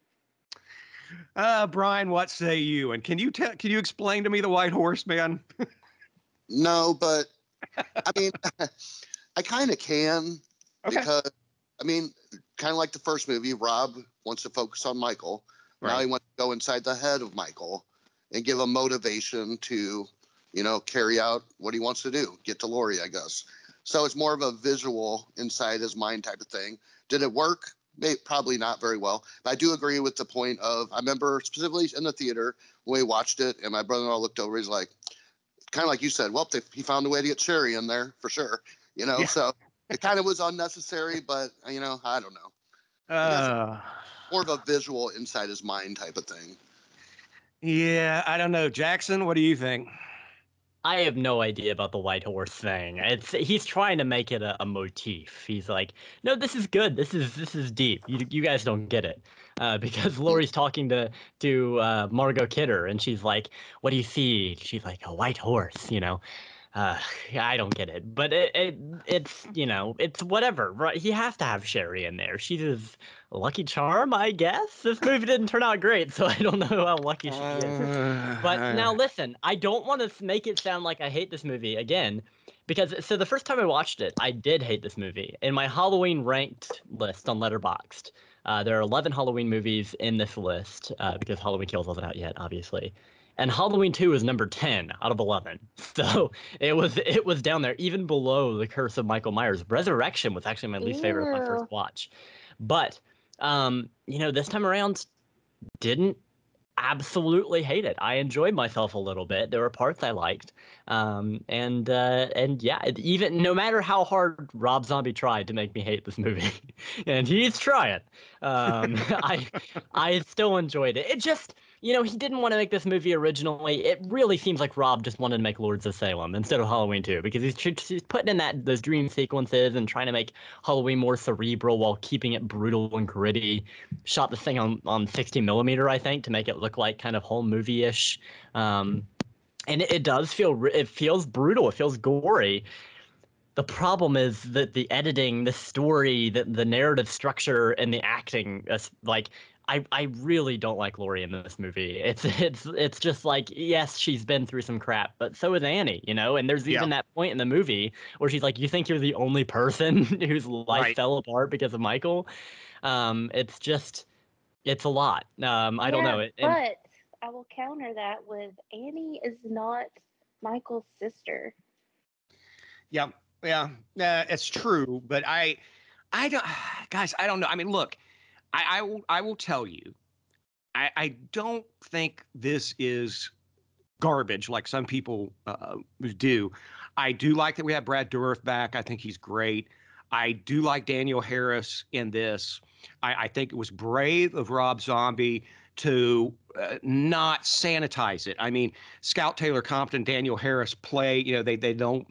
Uh, Brian, what say you? And can you tell? Can you explain to me the White Horse, man? No, but I mean, I kind of can Okay. because I mean, kind of like the first movie, Rob wants to focus on Michael. Right. Now he wants to go inside the head of Michael and give him motivation to, you know, carry out what he wants to do, get to Laurie, I guess. So it's more of a visual inside his mind type of thing. Did it work? May, probably not very well. But I do agree with the point of I remember specifically in the theater when we watched it, and my brother-in-law looked over. He's like, kind of like you said, well, they, he found a way to get Sheri in there for sure. You know, Yeah. so it kind of was unnecessary, but you know, I don't know. Uh, More of a visual inside his mind type of thing. Yeah, I don't know. Jackson, what do you think? I have no idea about the white horse thing. It's he's trying to make it a, a motif. He's like, no, this is good. This is this is deep. You you guys don't get it. Uh, because Laurie's talking to to uh, Margot Kidder, and she's like, "What do you see?" She's like, "A white horse," you know. Uh, I don't get it, but it, it it's you know it's whatever. Right? He has to have Sheri in there. She's his lucky charm, I guess. This movie didn't turn out great, so I don't know how lucky she is. Uh, But now listen, I don't want to make it sound like I hate this movie again, because so the first time I watched it, I did hate this movie. In my Halloween ranked list on Letterboxd, uh, there are 11 Halloween movies in this list uh, because Halloween Kills wasn't out yet, obviously. And Halloween 2 is number 10 out of 11. So it was it was down there, even below The Curse of Michael Myers. Resurrection was actually my least favorite of my first watch. But um, you know, this time around, didn't absolutely hate it. I enjoyed myself a little bit. There were parts I liked, um, and uh, and yeah, even no matter how hard Rob Zombie tried to make me hate this movie, and he's trying, um, I I still enjoyed it. It just you know he didn't want to make this movie originally. It really seems like Rob just wanted to make Lords of Salem instead of Halloween 2 because he's, he's putting in that those dream sequences and trying to make Halloween more cerebral while keeping it brutal and gritty shot the thing on on 60 millimeter, I think, to make it look like kind of home movie ish. Um, and it, it does feel it feels brutal. It feels gory. The problem is that the editing, the story, the the narrative structure, and the acting, is like. I, I really don't like Laurie in this movie. It's it's it's just like yes, she's been through some crap, but so is Annie, you know. And there's even Yeah. that point in the movie where she's like, "You think you're the only person whose life Right. fell apart because of Michael?" Um, it's just it's a lot. Um, I don't know. It, and- But I will counter that with Annie is not Michael's sister. yeah, yeah, uh, it's true. But I, I don't, guys, I don't know. I mean, look, I, I will, I will tell you, I, I don't think this is garbage like some people uh, do. I do like that we have Brad Dourif back. I think he's great. I do like Danielle Harris in this. I, I think it was brave of Rob Zombie to uh, not sanitize it. I mean, Scout Taylor Compton, Danielle Harris play. You know, they they don't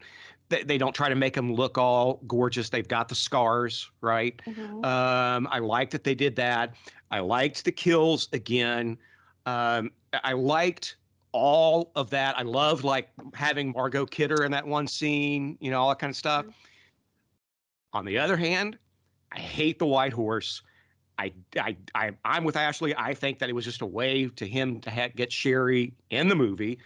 they, they don't try to make them look all gorgeous. They've got the scars, right? Mhm. Um, I like that they did that. I liked the kills again. Um, I liked all of that. I loved like having Margot Kidder in that one scene, you know, all that kind of stuff. Mhm. On the other hand, I hate the white horse. I, I, I, I'm with Ashley. I think that it was just a way to him to ha- get Sheri in the movie.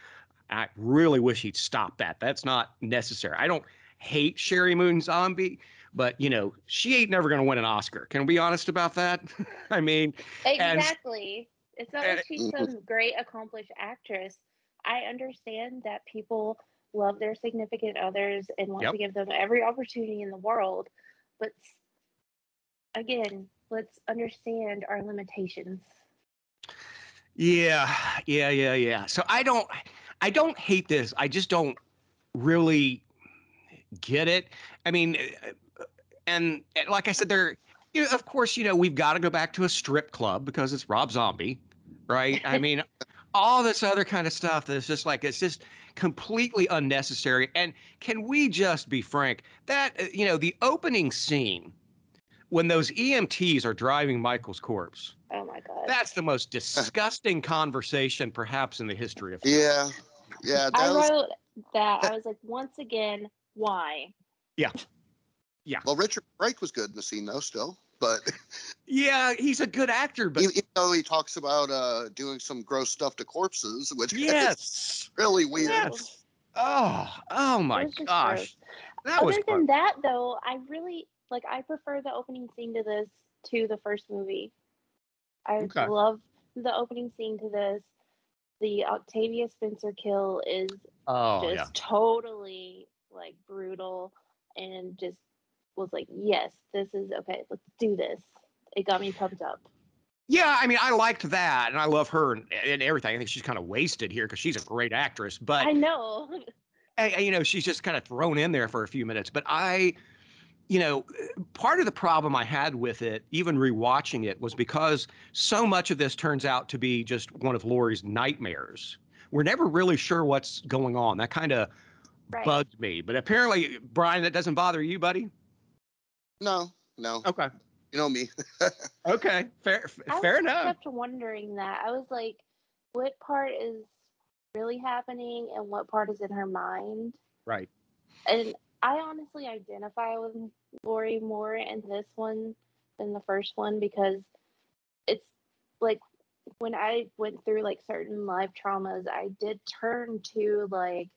I really wish he'd stop that. That's not necessary. I don't hate Sheri Moon Zombie, but you know, she ain't never going to win an Oscar. Can we be honest about that? I mean, and- Exactly. It's not and- like she's uh, some great accomplished actress. I understand that people love their significant others and want Yep. to give them every opportunity in the world, but again, let's understand our limitations. Yeah, yeah, yeah, yeah. So I don't I don't hate this. I just don't really get it. I mean, and, and like I said, there. You know, of course, you know we've got to go back to a strip club because it's Rob Zombie, right? I mean, all this other kind of stuff that's just like it's just completely unnecessary. And can we just be frank? That uh, you know, the opening scene when those EMTs are driving Michael's corpse. Oh my god. That's the most disgusting conversation, perhaps, in the history of film. Yeah, yeah. That I was, wrote that. I was like, once again, why? Yeah, yeah. Well, Richard Brake was good in the scene though, still. But Yeah, he's a good actor, but even, even though he talks about uh, doing some gross stuff to corpses, which is yes. really weird. Yes. Oh, oh my It was just gosh. gross. That was Other fun. than that, though, I really like. I prefer the opening scene to this to the first movie. I Okay. love the opening scene to this. The Octavia Spencer kill is Oh, just yeah. totally like brutal, and just was like, yes, this is okay. Let's do this. It got me pumped up. Yeah, I mean, I liked that, and I love her and, and everything. I think she's kind of wasted here because she's a great actress, but I know. I- I- you know, she's just kind of thrown in there for a few minutes. But I, you know, part of the problem I had with it, even rewatching it, was because so much of this turns out to be just one of Laurie's nightmares. We're never really sure what's going on. That kind of right. bugged me. But apparently, Brian, that doesn't bother you, buddy. No, no. Okay. You know me. Okay. Fair. I fair was enough. kept wondering that. I was like, what part is really happening and what part is in her mind? Right. And I honestly identify with Laurie more in this one than the first one because it's like when I went through like certain life traumas, I did turn to like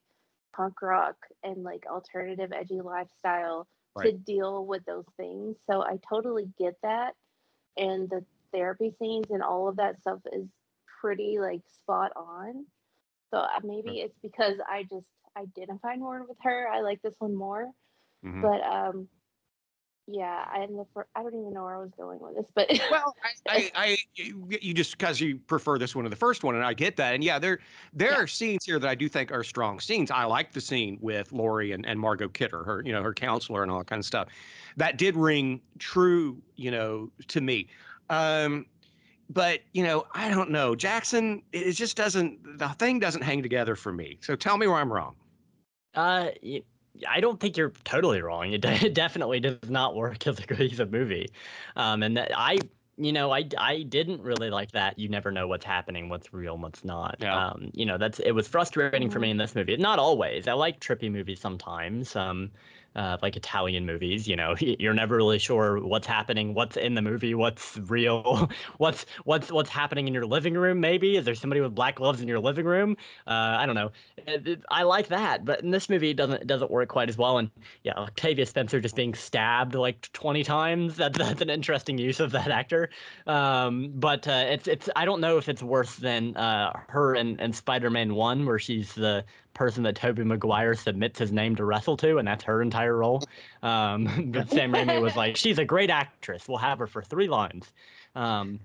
punk rock and like alternative edgy lifestyle to deal with those things. So I totally get that. And the therapy scenes and all of that stuff is pretty like spot on. So uh, maybe it's because I just identify more with her. I like this one more. Mhm. But um yeah, fir- I don't even know where I was going with this, but Well, I, I, I you, you just because you prefer this one to the first one, and I get that. And yeah, there there Yeah. are scenes here that I do think are strong scenes. I like the scene with Laurie and, and Margot Kidder, her you know her counselor and all that kind of stuff. That did ring true, you know, to me. Um, but you know, I don't know, Jackson. It just doesn't. The thing doesn't hang together for me. So tell me where I'm wrong. Uh, y- I don't think you're totally wrong. It, de- it definitely does not work as a cohesive movie. Um, and that I, you know, I, I didn't really like that. You never know what's happening, what's real, and what's not. Yeah. Um, you know, that's it was frustrating for me in this movie. Not always. I like trippy movies sometimes. Um, uh, like Italian movies, you know, you're never really sure what's happening, what's in the movie, what's real, what's what's what's happening in your living room. Maybe is there somebody with black gloves in your living room? Uh, I don't know. It- I like that, but in this movie, it doesn't doesn't work quite as well. And yeah, Octavia Spencer just being stabbed like 20 times. That, that's an interesting use of that actor. Um, but uh, it's it's I don't know if it's worse than uh, her and, and Spider-Man One, where she's the person that Tobey Maguire submits his name to wrestle to, and that's her entire role. Um, but Sam Raimi was like, she's a great actress. We'll have her for three lines. Um,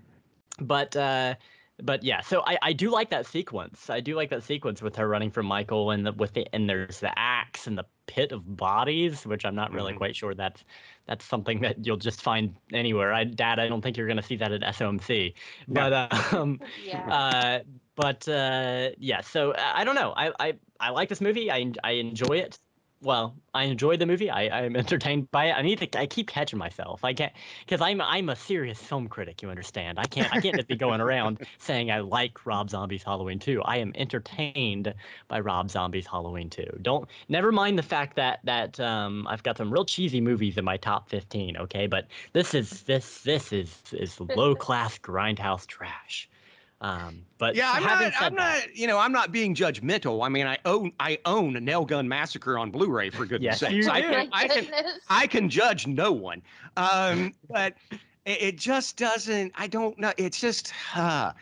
but uh, but yeah, so I, I do like that sequence. I do like that sequence with her running from Michael and the with the and there's the axe and the pit of bodies, which I'm not really Mhm. quite sure that's that's something that you'll just find anywhere. I Dad, I don't think you're gonna see that at SOMC. No. But uh, um Yeah. uh but uh yeah, so I, I don't know. I, I I like this movie. I I enjoy it. Well, I enjoy the movie. I I'm entertained by it. I need to. I keep catching myself. I can't because I'm I'm a serious film critic. You understand? I can't I can't just be going around saying I like Rob Zombie's Halloween 2. I am entertained by Rob Zombie's Halloween 2. Don't never mind the fact that that um I've got some real cheesy movies in my top 15. Okay, but this is this this is is low class grindhouse trash. Um, but Yeah, I'm not. I'm that- not. You know, I'm not being judgmental. I mean, I own. I own a Nail Gun Massacre on Blu-ray for goodness Yes, sakes. you I do. can. I can. I can judge no one. Um, but it, it just doesn't. I don't know. It's just uh,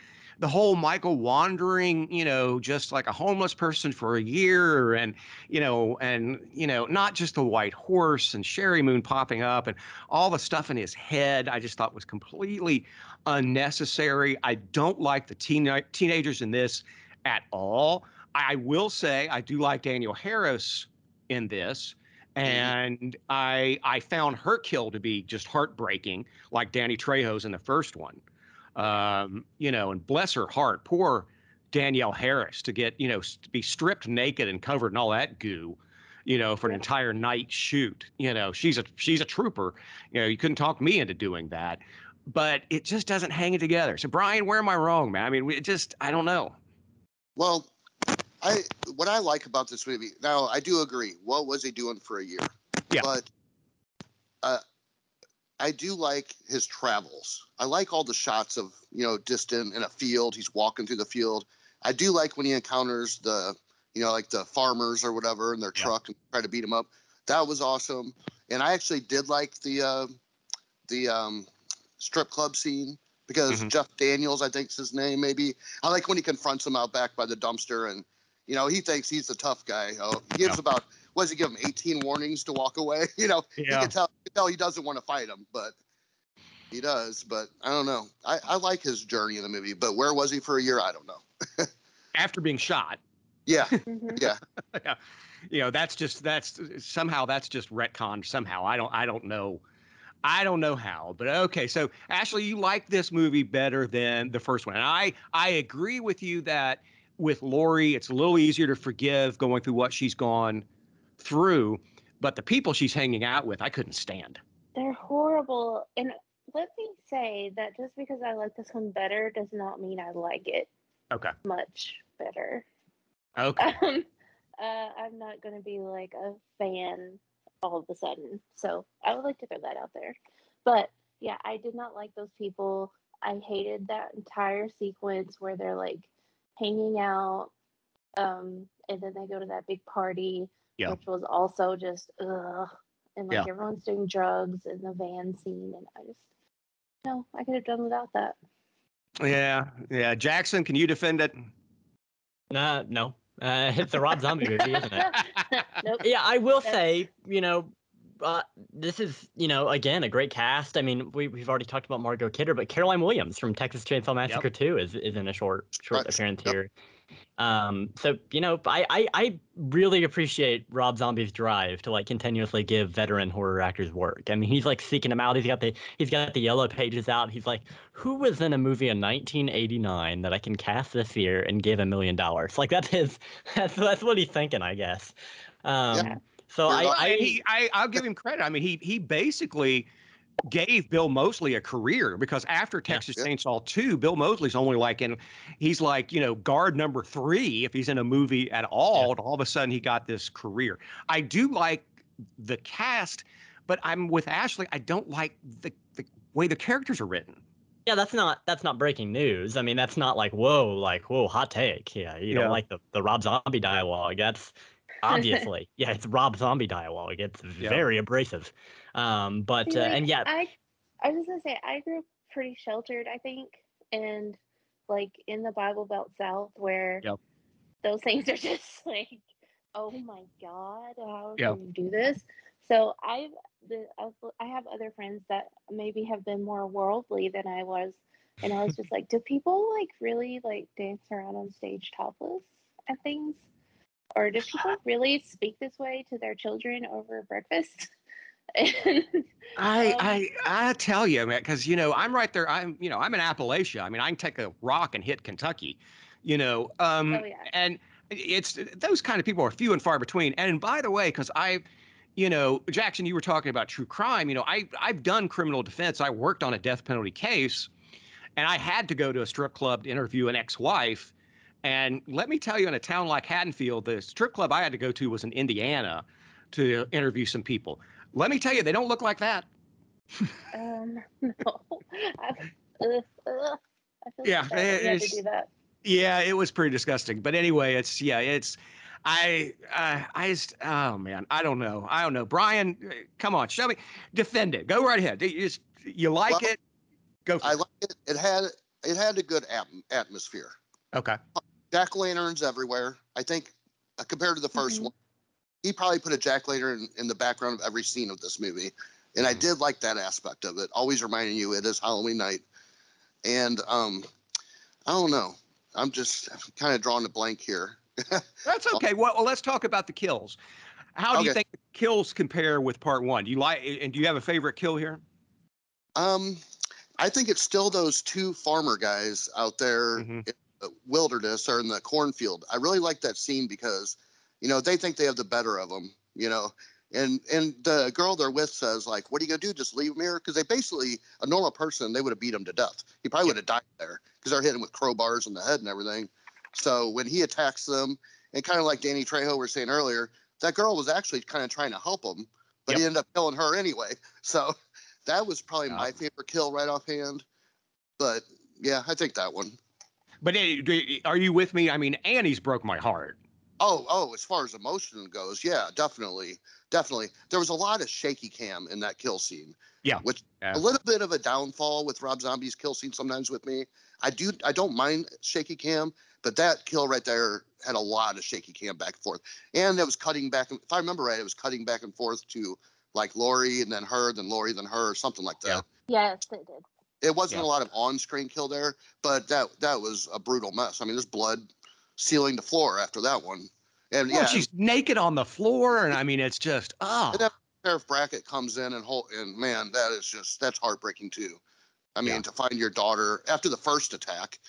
the whole Michael wandering. You know, just like a homeless person for a year, and you know, and you know, not just the white horse and Sheri Moon popping up and all the stuff in his head. I just thought was completely unnecessary. I don't like the teen- teenagers in this at all. I will say I do like Danielle Harris in this, mm-hmm. and I I found her kill to be just heartbreaking, like Danny Trejo's in the first one. Um, you know, and bless her heart, poor Danielle Harris to get you know to be stripped naked and covered in all that goo. You know, for an entire night shoot. You know, she's a she's a trooper. You know, you couldn't talk me into doing that but it just doesn't hang it together. So Brian, where am I wrong, man? I mean, it just I don't know. Well, I what I like about this movie now, I do agree. What was he doing for a year? Yeah. But uh, I do like his travels. I like all the shots of you know distant in a field. He's walking through the field. I do like when he encounters the you know like the farmers or whatever in their Yeah. truck and try to beat him up. That was awesome. And I actually did like the uh, the um, strip club scene because Mhm. Jeff Daniels, I think's his name, maybe. I like when he confronts him out back by the dumpster, and you know he thinks he's the tough guy. Oh, he gives Yeah. about what does he give him? 18 warnings to walk away. You know, you can tell, you can tell he doesn't want to fight him, but he does. But I don't know. I, I like his journey in the movie, but where was he for a year? I don't know. After being shot, Yeah, Mhm. you know, that's just that's somehow that's just retcon somehow. I don't I don't know. I don't know how, but okay. So Ashley, you like this movie better than the first one, and I I agree with you that with Laurie, it's a little easier to forgive going through what she's gone through, but the people she's hanging out with, I couldn't stand. They're horrible. And let me say that just because I like this one better does not mean I like it Okay. much better. Okay. Um, uh, I'm not going to be like a fan all of a sudden. So I would like to throw that out there. But yeah, I did not like those people. I hated that entire sequence where they're like hanging out um, and then they go to that big party, Yeah. which was also just ugh. And like Yeah. everyone's doing drugs in the van scene. And I just, no, I could have done without that. Yeah, yeah. Jackson, can you defend it? Uh, no. Uh, it's a Rob Zombie movie, isn't it? Nope. Yeah, I will That's- say, you know, uh, this is, you know, again, a great cast. I mean, we, we've already talked about Margot Kidder, but Caroline Williams from Texas Chainsaw Massacre 2 is, is in a short short Right. appearance Yep. here. Um, so, you know, I, I, I really appreciate Rob Zombie's drive to like continuously give veteran horror actors work. I mean, he's like seeking them out. He's got the he's got the yellow pages out. He's like, who was in a movie in 1989 that I can cast this year and give a million dollars? Like that's his that's that's what he's thinking, I guess. Um, Yeah. So I, I, he, I, I'll give him credit. I mean, he he basically gave Bill Moseley a career because after Texas Yeah. Chainsaw 2, Bill Moseley's only like in, he's like, you know, guard number three if he's in a movie at all. And all of a sudden he got this career. I do like the cast, but I'm with Ashley. I don't like the, the way the characters are written. yeah, that's not that's not breaking news. I mean, that's not like whoa, like whoa, hot take. Yeah, you Yeah. don't like the the Rob Zombie dialogue. That's obviously yeah, it's Rob Zombie dialogue. It's Yeah. very abrasive. Um, but See, uh, and yeah, I I was just gonna say I grew up pretty sheltered, I think, and like in the Bible Belt South where Yep. those things are just like oh my god, how Yeah. can you do this? So I've the I've- I have other friends that maybe have been more worldly than I was, and I was just like, do people like really like dance around on stage topless at things, or do people really speak this way to their children over breakfast? I Um, I I tell you, man, because you know I'm right there. I'm you know I'm in Appalachia. I mean, I can take a rock and hit Kentucky. You know, um, oh yeah, and it's those kind of people are few and far between. And by the way, because I, you know, Jackson, you were talking about true crime. You know, I I've done criminal defense. I worked on a death penalty case, and I had to go to a strip club to interview an ex-wife. And let me tell you, in a town like Haddonfield, the strip club I had to go to was in Indiana to interview some people. Let me tell you, they don't look like that. um, no, I, uh, uh, I feel Yeah, so bad that had to do that. Yeah, it was pretty disgusting. But anyway, it's yeah, it's I I I just oh man, I don't know. I don't know. Brian, uh, come on, show me defend it. Go right ahead. You just you like Well, it? Go for I it. like it. It had it had a good at- atmosphere. Okay. Jack lanterns everywhere. I think uh, compared to the 1st Mhm. one, he probably put a jack lantern in the background of every scene of this movie, and I did like that aspect of it. Always reminding you it is Halloween night, and um, I don't know. I'm just kind of drawing a blank here. That's okay. Well, well, let's talk about the kills. How do you think the kills compare with part one? Do you like and do you have a favorite kill here? Um, I think it's still those two farmer guys out there Mhm. in the Uh, wilderness or in the cornfield. I really like that scene because, you know, they think they have the better of them, you know. And and the girl they're with says like, "What are you gonna do? Just leave him here?" Because they basically a normal person they would have beat him to death. He probably would have died there because they're hitting with crowbars in the head and everything. So when he attacks them, and kind of like Danny Trejo was saying earlier, that girl was actually kind of trying to help him, but he ended up killing her anyway. So that was probably Yeah. my favorite kill right offhand. But yeah, I think that one. But are you with me? I mean, Annie's broke my heart. Oh, oh, as far as emotion goes, yeah, definitely, definitely. There was a lot of shaky cam in that kill scene. Yeah. Which Yeah. a little bit of a downfall with Rob Zombie's kill scene sometimes with me. I do I don't mind shaky cam, but that kill right there had a lot of shaky cam back and forth. And it was cutting back and if I remember right, it was cutting back and forth to like Laurie and then her, then Laurie, then her, something like that. Yeah. Yes, it did. It wasn't Yeah. a lot of on-screen kill there, but that that was a brutal mess. I mean, there's blood sealing the floor after that one, and Well, yeah, she's naked on the floor, and I mean, it's just oh. And that ah. sheriff Brackett comes in and hold, and man, that is just that's heartbreaking too. I mean, Yeah. to find your daughter after the first attack,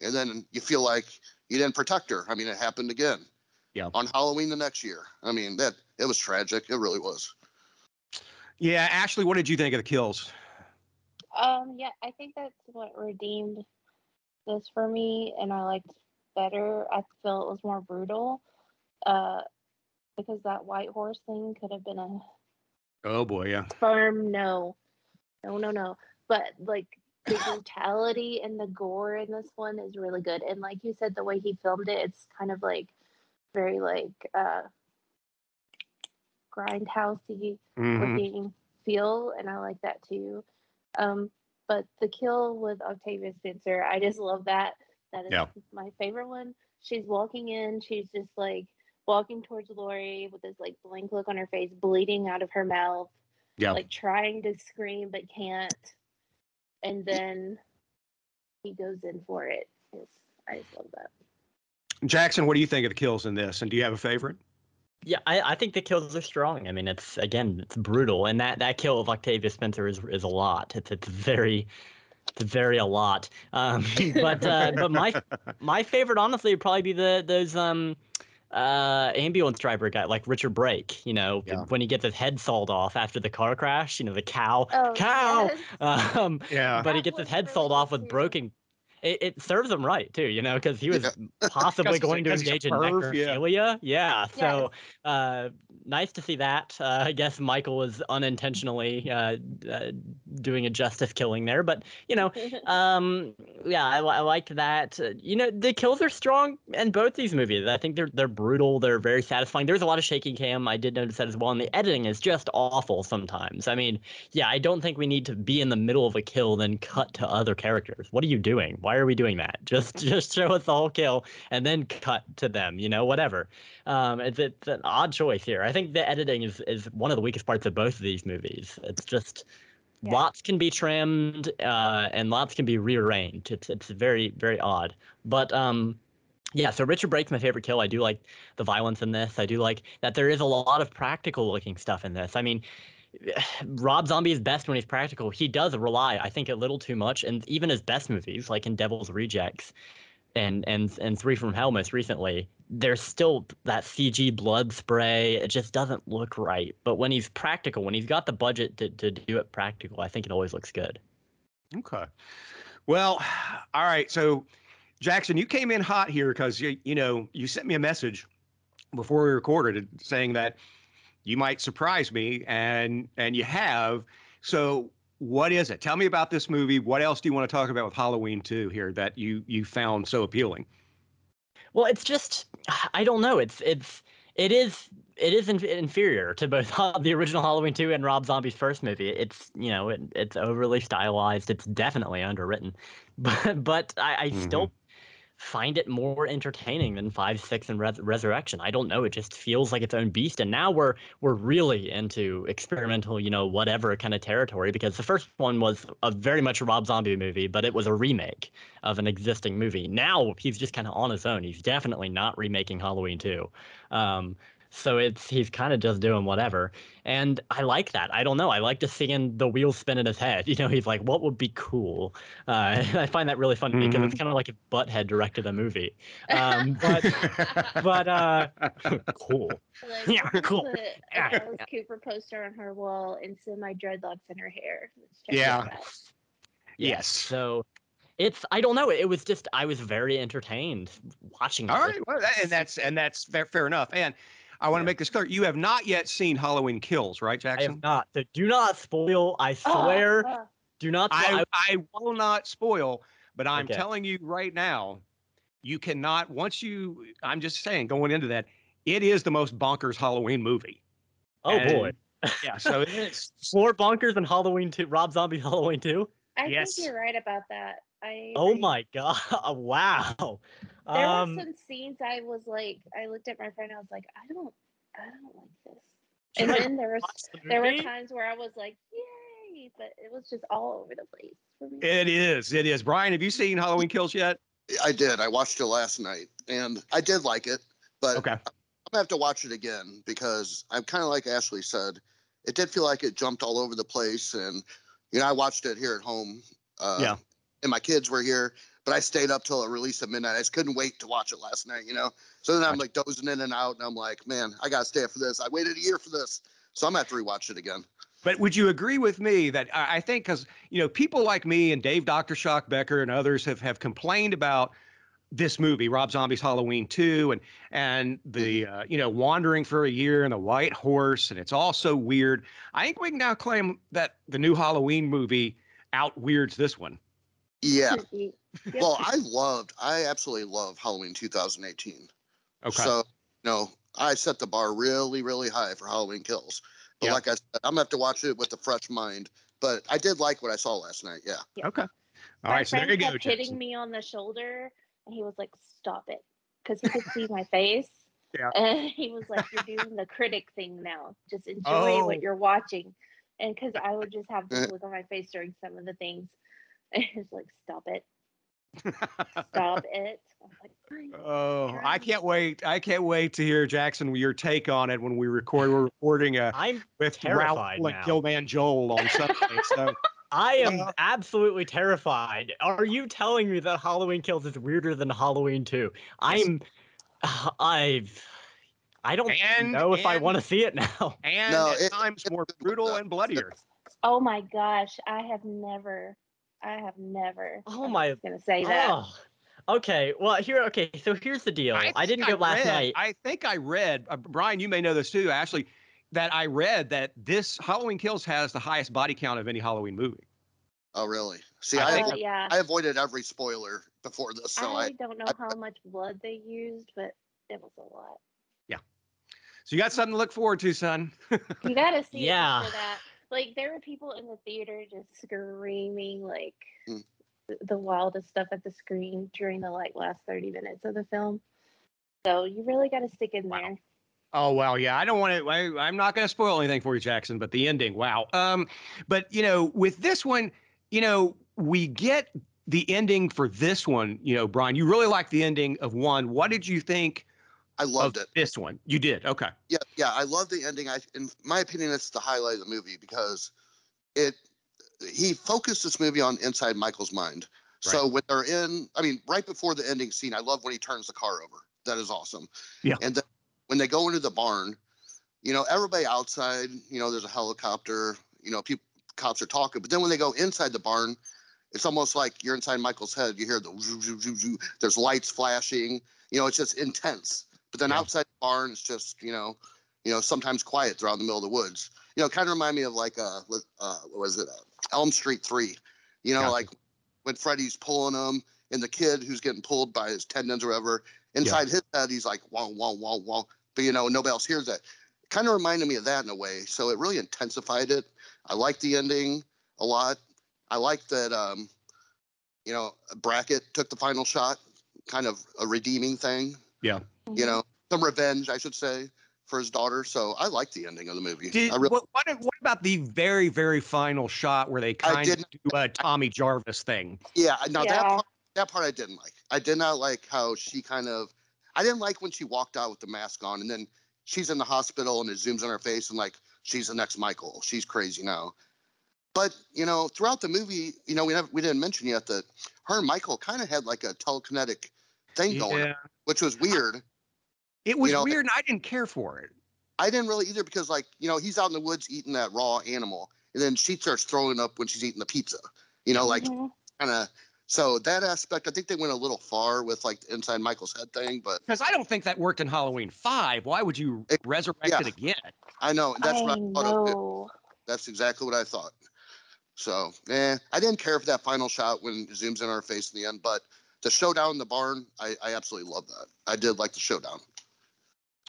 and then you feel like you didn't protect her. I mean, it happened again. Yeah. On Halloween the next year. I mean, that it was tragic. It really was. Yeah, Ashley, what did you think of the kills? Um, yeah, I think that's what redeemed this for me, and I liked better. I feel it was more brutal, uh, because that white horse thing could have been a Oh boy, yeah. firm no, no, no, no. But like the brutality and the gore in this one is really good, and like you said, the way he filmed it, it's kind of like very like uh grindhousey Mhm. looking feel, and I like that too. Um, but the kill with Octavia Spencer, I just love that. That is Yeah. my favorite one. She's walking in, she's just like walking towards Laurie with this like blank look on her face, bleeding out of her mouth, Yeah. like trying to scream but can't. And then he goes in for it. It's, I just love that. Jackson, what do you think of the kills in this? And do you have a favorite? Yeah, I, I think the kills are strong. I mean, it's again, it's brutal, and that that kill of Octavia Spencer is is a lot. It's it's very, it's very a lot. Um, but uh, but my my favorite, honestly, would probably be the those um uh ambulance driver guy like Richard Brake. You know, Yeah. when he gets his head sawed off after the car crash. You know, the cow, Oh, cow. yes. Um, Yeah. but he gets his head really sawed off with broken. It, it serves him right too, you know, because he was possibly going to engage in perv, yeah. necrophilia. Yeah. So uh, nice to see that. Uh, I guess Michael was unintentionally uh, uh, doing a justice killing there, but you know, um, yeah, I, I liked that. Uh, you know, the kills are strong in both these movies. I think they're they're brutal. They're very satisfying. There's a lot of shaking cam. I did notice that as well, and the editing is just awful sometimes. I mean, yeah, I don't think we need to be in the middle of a kill then cut to other characters. What are you doing? Why Why are we doing that? Just just show us the whole kill and then cut to them. You know, whatever. Um, it's, it's an odd choice here. I think the editing is is one of the weakest parts of both of these movies. It's just Yeah. lots can be trimmed uh, and lots can be rearranged. It's it's very very odd. But um, yeah. So Richard Brake's my favorite kill. I do like the violence in this. I do like that there is a lot of practical looking stuff in this. I mean. Rob Zombie is best when he's practical. He does rely, I think, a little too much, and even his best movies, like in Devil's Rejects, and and and Three from Hell most recently, there's still that CG blood spray. It just doesn't look right. But when he's practical, when he's got the budget to, to do it practical, I think it always looks good. Okay. Well, all right. So, Jackson, you came in hot here because you you know you sent me a message before we recorded saying that you might surprise me, and and you have. So, what is it? Tell me about this movie. What else do you want to talk about with Halloween 2 here that you you found so appealing? Well, it's just I don't know. It's it's it is it is inf- inferior to both the original Halloween 2 and Rob Zombie's first movie. It's you know it, it's overly stylized. It's definitely underwritten, but but I, I still mm-hmm. Find it more entertaining than Five, Six, and Res- Resurrection. I don't know. It just feels like its own beast. And now we're we're really into experimental, you know, whatever kind of territory because the first one was a very much a Rob Zombie movie, but it was a remake of an existing movie. Now he's just kind of on his own. He's definitely not remaking Halloween 2. Um, so it's he's kind of just doing whatever, and I like that. I don't know. I like just seeing the wheels spin in his head. You know, he's like, "What would be cool?" Uh, I find that really funny because it's kind of like if Butthead directed a movie. Um, but but uh, cool. Like, Yeah, cool. Put Yeah. a Alice Cooper poster on her wall and semi dreadlocks in her hair. Let's Yeah. Yes. So it's I don't know. It was just I was very entertained watching. All it. right. Well, and that's and that's fair, fair enough. And I want to make this clear: you have not yet seen Halloween Kills, right, Jackson? I Jackson? have not. So do not spoil. I Oh, swear. oh, do not. I, I, I will not spoil, but I'm Okay. telling you right now, you cannot. Once you, I'm just saying, going into that, it is the most bonkers Halloween movie. oh boy. Yeah. So it is. More bonkers than Halloween 2, Rob Zombie Halloween 2? I Yes. think you're right about that. I Oh agree. my god. Wow. There Um were some scenes I was like, I looked at my friend, I was like, I don't, I don't like this. And I then there was the there were times where I was like, yay, but it was just all over the place for me. It is. It is. Brian, have you seen Halloween Kills yet? I did. I watched it last night, and I did like it, but Okay. I'm gonna have to watch it again because I'm kind of like Ashley said. It did feel like it jumped all over the place, and you know, I watched it here at home. Uh, Yeah. And my kids were here, but I stayed up till it released at midnight. I just couldn't wait to watch it last night. You know. So then I'm like dozing in and out, and I'm like, man, I gotta stay up for this. I waited a year for this, so I'm gonna have to rewatch it again. But would you agree with me that I I think because you know people like me and Dave Dr. Shock Becker and others have have complained about this movie, Rob Zombie's Halloween 2, and and the uh, you know wandering for a year and the white horse, and it's all so weird. I think we can now claim that the new Halloween movie out weirds this one. Yeah. Yep. Well, I loved, I absolutely love Halloween 2018. Okay. So, no, I set the bar really, really high for Halloween kills. But Yeah. like I said, I'm gonna have to watch it with a fresh mind. But I did like what I saw last night. Yeah. okay. All my right. So friend there you go, kept hitting Jackson. me on the shoulder, and he was like, "Stop it," because he could see my face. Yeah. And he was like, "You're doing the critic thing now. Just enjoy Oh. what you're watching." And because I would just have this look on my face during some of the things, and it's like, "Stop it, stop it." I was like, "Fine." Oh, I can't wait! I can't wait to hear Jackson your take on it when we record. We're recording uh, I'm with terrified Ralph now. Killman Joel on Sunday. So I am Well- absolutely terrified. Are you telling me that Halloween Kills is weirder than Halloween 2? I'm I've I don't And- know if I want to see it now. and No, at it- times it- more brutal and bloodier. Oh my gosh, I have never, I have never. Oh I was my- gonna say that. Oh. Okay, well here okay, so here's the deal. I, think didn't go last read- night. I think I read, uh, Brian, you may know this too, Ashley, that I read that this Halloween Kills has the highest body count of any Halloween movie. Oh, really? See, I I, think- yeah. I avoided every spoiler before this, so I I, don't know I- how much blood they used, but it was a lot. Yeah. So you got something to look forward to, son. You gotta see Yeah. it after that. Like there were people in the theater just screaming, like Mm. the wildest stuff at the screen during the like last 30 minutes of the film. So you really got to stick in Wow. there. Oh well, yeah. I don't want to. I, I'm not going to spoil anything for you, Jackson. But the ending, wow. Um, but you know, with this one, you know, we get the ending for this one. You know, Brian, you really like the ending of one. What did you think I loved of it. this one? You did. Okay. Yeah, yeah, I love the ending. I, in my opinion, it's the highlight of the movie because it he focused this movie on inside Michael's mind. So when they're in, I mean, right before the ending scene, I love when he turns the car over. That is awesome. Yeah. And then when they go into the barn, you know, everybody outside, you know, there's a helicopter, you know, people, cops are talking. But then when they go inside the barn, it's almost like you're inside Michael's head. You hear the zoo, zoo, zoo, zoo. There's lights flashing. You know, it's just intense. But then Yeah. outside the barn, it's just you know, you know, sometimes quiet throughout the middle of the woods. You know, kind of remind me of like uh, uh what was it, uh, Elm Street Three. You know, Gotcha. like when Freddy's pulling him, and the kid who's getting pulled by his tendons or whatever. Inside his head, he's like wow, wow, wow, wow. But you know, nobody else hears that. Kind of reminded me of that in a way. So it really intensified it. I like the ending a lot. I like that. Um, you know, Brackett took the final shot, kind of a redeeming thing. Yeah. You know, some revenge, I should say, for his daughter. So I like the ending of the movie. Did, I really, what, what, what about the very, very final shot where they kind of do a Tommy Jarvis thing? yeah, no, that part, that part I didn't like. I did not like how she kind of. I didn't like when she walked out with the mask on, and then she's in the hospital and it zooms on her face and like she's the next Michael. She's crazy now. But you know, throughout the movie, you know, we never, we didn't mention yet that her and Michael kind of had like a telekinetic thing going, on, which was weird. It was know, weird, and I didn't care for it. I didn't really either because like you know he's out in the woods eating that raw animal, and then she starts throwing up when she's eating the pizza. You know, like Mhm. kind of. So that aspect, I think they went a little far with like the inside Michael's head thing, but Because I don't think that worked in Halloween Five. Why would you It- resurrect yeah. it again? I know that's I what I thought of it. know. That's exactly what I thought. So, eh, I didn't care for that final shot when it zooms in on her face in the end, but the showdown in the barn, I, I absolutely love that. I did like the showdown.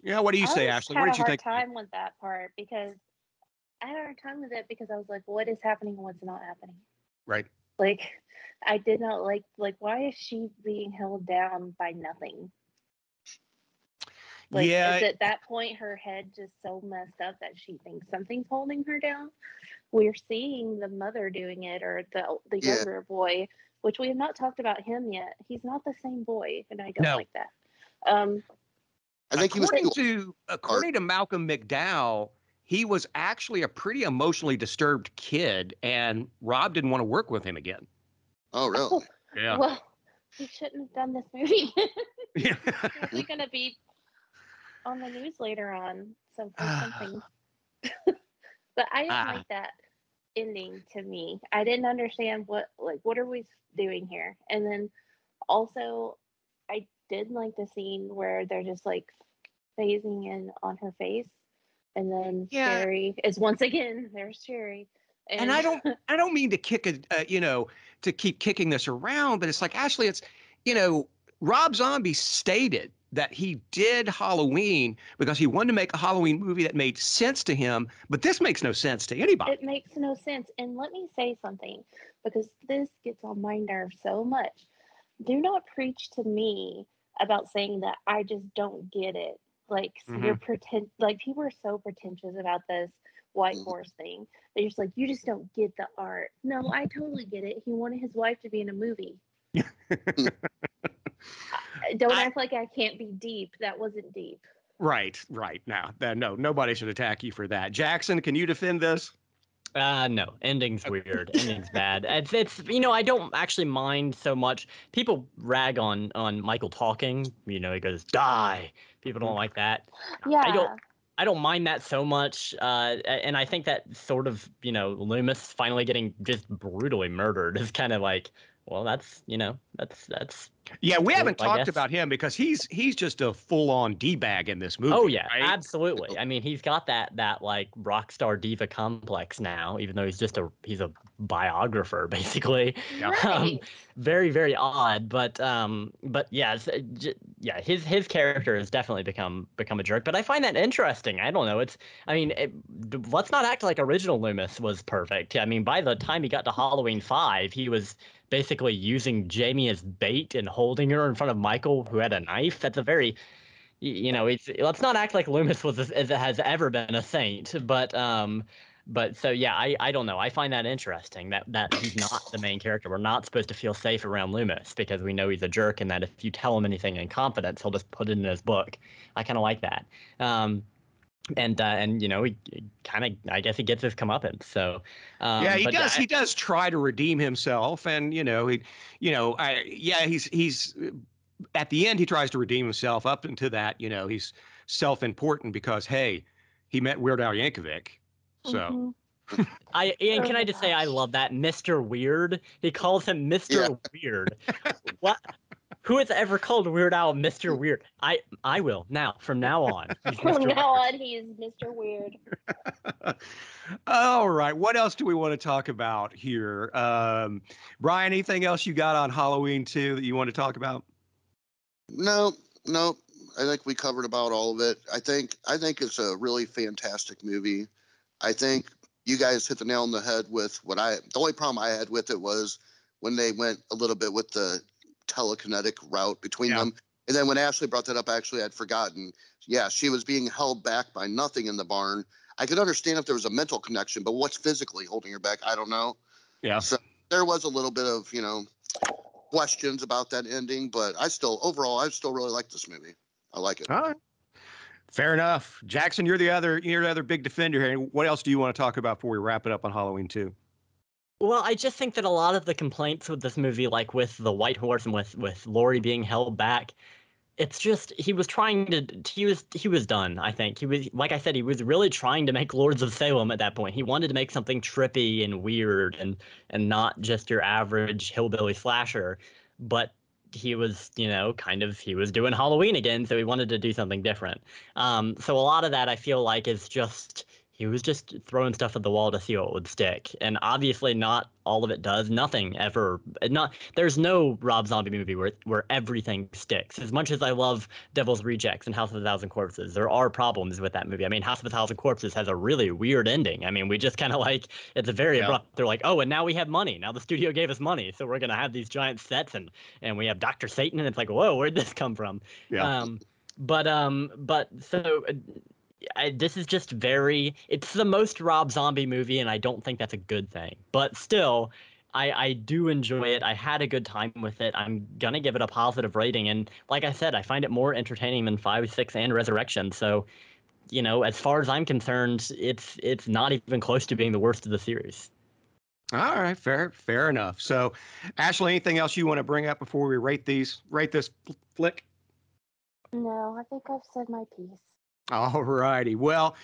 Yeah. What do you I say, Ashley? What did you think? I hard think? time with that part because I had a hard time with it because I was like, what is happening and what's not happening? Right. Like, I did not like like why is she being held down by nothing? Like, yeah. is at that point her head just so messed up that she thinks something's holding her down? We're seeing the mother doing it or the the Yeah. younger boy, which we have not talked about him yet. He's not the same boy, and I don't No. like that. Um, I think he was according to according to Malcolm McDowell, he was actually a pretty emotionally disturbed kid, and Rob didn't want to work with him again. Oh, really? Yeah. well, he shouldn't have done this movie. yeah. He's gonna be on the news later on, so something. but I didn't Ah. like that ending to me. I didn't understand what like what are we doing here? And then also I did like the scene where they're just like phasing in on her face. And then Yeah. Sheri is once again there's Sheri. and I don't I don't mean to kick a uh, you know to keep kicking this around, but it's like Ashley, it's you know Rob Zombie stated that he did Halloween because he wanted to make a Halloween movie that made sense to him, but this makes no sense to anybody. It makes no sense. And let me say something because this gets on my nerves so much. Do not preach to me about saying that I just don't get it. Like you're pretend like people are so pretentious about this white Mhm. horse thing. They're just like, you just don't get the art. No, I totally get it. He wanted his wife to be in a movie. Don't I- act like I can't be deep. That wasn't deep. right, right. Now, no, nobody should attack you for that. Jackson, can you defend this? Uh no, ending's weird. ending's bad. It's it's you know I don't actually mind so much. People rag on on Michael talking. You know he goes die. People don't like that. Yeah. I don't I don't mind that so much. Uh, and I think that sort of you know Loomis finally getting just brutally murdered is kind of like well that's you know that's that's Yeah, we haven't I talked guess. about him because he's he's just a full-on d-bag in this movie. oh yeah right? absolutely. I mean he's got that that like rock star diva complex now, even though he's just a he's a biographer basically. Yeah. Um, very very odd but um but yeah it's, uh, yeah, his his character has definitely become become a jerk. But I find that interesting. I don't know. It's I mean, it, let's not act like original Loomis was perfect. I mean, by the time he got to Halloween five, he was basically using Jamie as bait and holding her in front of Michael, who had a knife. That's a very you know, it's let's not act like Loomis was as has ever been a saint, but um, but so yeah, I I don't know. I find that interesting that that he's not the main character. We're not supposed to feel safe around Loomis because we know he's a jerk, and that if you tell him anything in confidence, he'll just put it in his book. I kind of like that. Um, and uh, and you know he kind of I guess he gets his comeuppance. So um, yeah, he does. I, he does try to redeem himself, and you know he, you know, I yeah he's he's at the end he tries to redeem himself. Up into that, you know, he's self-important because hey, he met Weird Al Yankovic, so. Mm-hmm. I and can I just say I love that Mr. Weird. He calls him Mr. Yeah. Weird. what? Who has ever called Weird Al Mr. Weird? I I will now. From now on. From now on, he is Mr. Weird. All right. What else do we want to talk about here, um, Brian? Anything else you got on Halloween two that you want to talk about? No, no. I think we covered about all of it. I think I think it's a really fantastic movie. I think you guys hit the nail on the head with what I. The only problem I had with it was when they went a little bit with the telekinetic route between yeah. them. And then when Ashley brought that up, actually I'd forgotten. Yeah, she was being held back by nothing in the barn. I could understand if there was a mental connection, but what's physically holding her back? I don't know. Yeah. So there was a little bit of, you know, questions about that ending, but I still overall I still really like this movie. I like it. All right. Fair enough. Jackson, you're the other you're the other big defender here. What else do you want to talk about before we wrap it up on Halloween 2? Well, I just think that a lot of the complaints with this movie, like with the White Horse and with with Laurie being held back, it's just he was trying to he was he was done. I think he was like I said he was really trying to make Lords of Salem at that point. He wanted to make something trippy and weird and and not just your average hillbilly slasher, but he was, you know, kind of he was doing Halloween again, so he wanted to do something different. Um, so a lot of that I feel like is just he was just throwing stuff at the wall to see what would stick. And obviously not all of it does. Nothing ever not there's no rob zombie movie where where everything sticks. As much as i love devil's rejects and house of a thousand corpses there are problems with that movie. I mean house of a thousand corpses has a really weird ending. I mean we just kind of like it's a very yeah. abrupt they're like oh and now we have money. Now the studio gave us money. So we're going to have these giant sets and and we have dr satan. And it's like whoa where'd this come from? Yeah. um but um but so I, this is just very it's the most rob zombie movie and i don't think that's a good thing but still I, I do enjoy it. I had a good time with it. I'm gonna give it a positive rating, and like I said, I find it more entertaining than Five, Six, and Resurrection. So, you know, as far as I'm concerned, it's it's not even close to being the worst of the series. All right, fair fair enough. So, Ashley, anything else you want to bring up before we rate these rate this flick? No, I think I've said my piece. All righty. Well,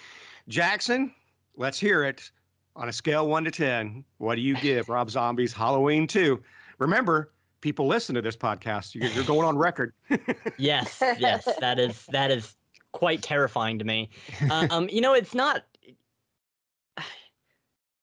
Jackson, let's hear it. On a scale one to 10, what do you give Rob Zombie's Halloween 2? Remember, people listen to this podcast. You're, you're going on record. yes, yes, that is that is quite terrifying to me. Um, you know, it's not.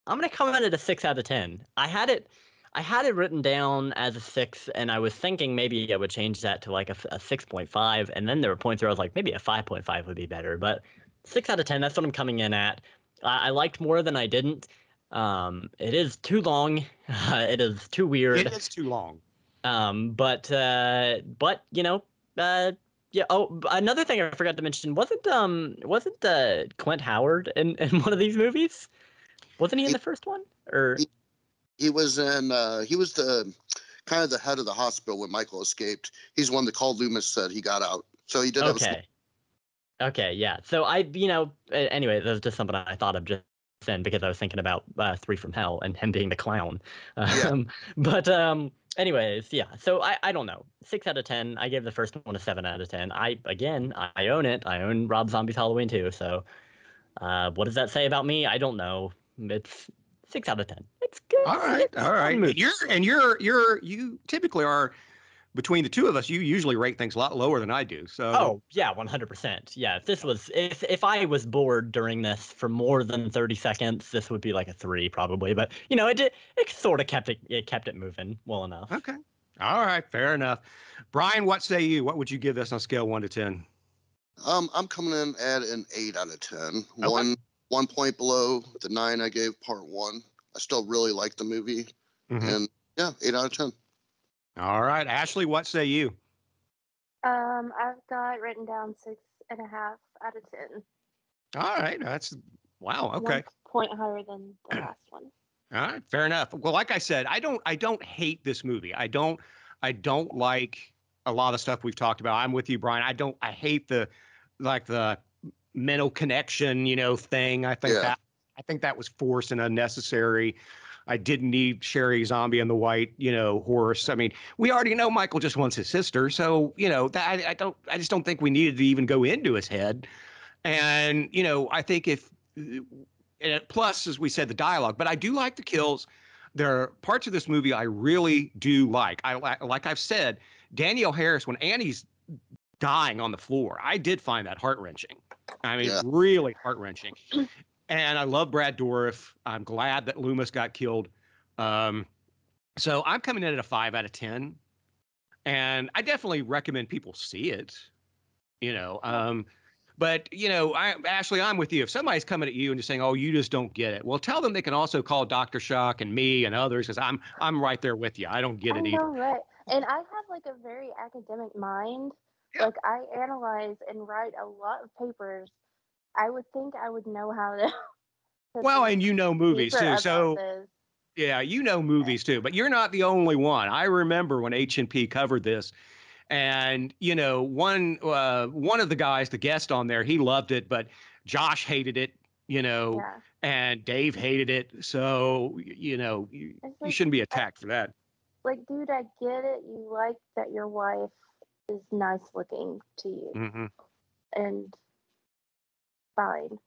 I'm gonna come out at a six out of ten. I had it. I had it written down as a six, and I was thinking maybe I would change that to like a, a 6.5. And then there were points where I was like, maybe a 5.5 would be better. But six out of 10, that's what I'm coming in at. I, I liked more than I didn't. Um, it is too long. Uh, it is too weird. It is too long. Um, but uh, but you know, uh, yeah. Oh, another thing I forgot to mention wasn't um wasn't uh Clint Howard in, in one of these movies? Wasn't he in the first one? Or he was in. Uh, he was the kind of the head of the hospital when Michael escaped. He's one that called Loomis said he got out. So he did. Okay. Okay. Yeah. So I, you know, anyway, that was just something I thought of just then because I was thinking about uh, Three from Hell and him being the clown. Um, yeah. But um, anyways, yeah. So I, I don't know. Six out of ten. I gave the first one a seven out of ten. I again, I own it. I own Rob Zombie's Halloween too. So, uh, what does that say about me? I don't know. It's six out of ten. It's good. All right, all right. And you're and you're you're you typically are between the two of us. You usually rate things a lot lower than I do. So oh yeah, one hundred percent. Yeah, if this was if if I was bored during this for more than thirty seconds, this would be like a three probably. But you know, it it, it sort of kept it it kept it moving well enough. Okay. All right, fair enough. Brian, what say you? What would you give this on scale one to ten? Um, I'm coming in at an eight out of ten. Okay. One one point below the nine I gave part one. I still really like the movie, Mhm. and yeah, eight out of ten. All right, Ashley, what say you? Um, I've got written down six and a half out of ten. All right, that's wow. Okay. One Okay, point higher than the last one. all right, fair enough. Well, like I said, I don't, I don't hate this movie. I don't, I don't like a lot of the stuff we've talked about. I'm with you, Brian. I don't, I hate the, like the mental connection, you know, thing. I think Yeah. that, I think that was forced and unnecessary. I didn't need Sheri Zombie and the white, you know, horse. I mean, we already know Michael just wants his sister, so you know that I, I don't, I just don't think we needed to even go into his head. And you know, I think if, and plus, as we said, the dialogue. But I do like the kills. There are parts of this movie I really do like. I like, like I've said, Danielle Harris when Annie's dying on the floor, I did find that heart wrenching. I mean, Yeah. really heart wrenching. and I love Brad Dourif. I'm glad that Loomis got killed. Um, so I'm coming in at a five out of ten, and I definitely recommend people see it. You know, um, but you know, I, Ashley, I'm with you. If somebody's coming at you and just saying, "Oh, you just don't get it," well, tell them they can also call Doctor Shock and me and others because I'm I'm right there with you. I don't get I it either. right? And I have like a very academic mind. Yeah. Like I analyze and write a lot of papers. I would think I would know how to. to Well, and you know movies too, so this. Yeah, you know movies too, but you're not the only one. I remember when H and P covered this, and you know one uh, one of the guys, the guest on there, he loved it, but Josh hated it. You know, Yeah. and Dave hated it. So you know, you, It's you shouldn't be attacked for that. like, dude, I get it. You like that your wife is nice looking to you, hmm and fine.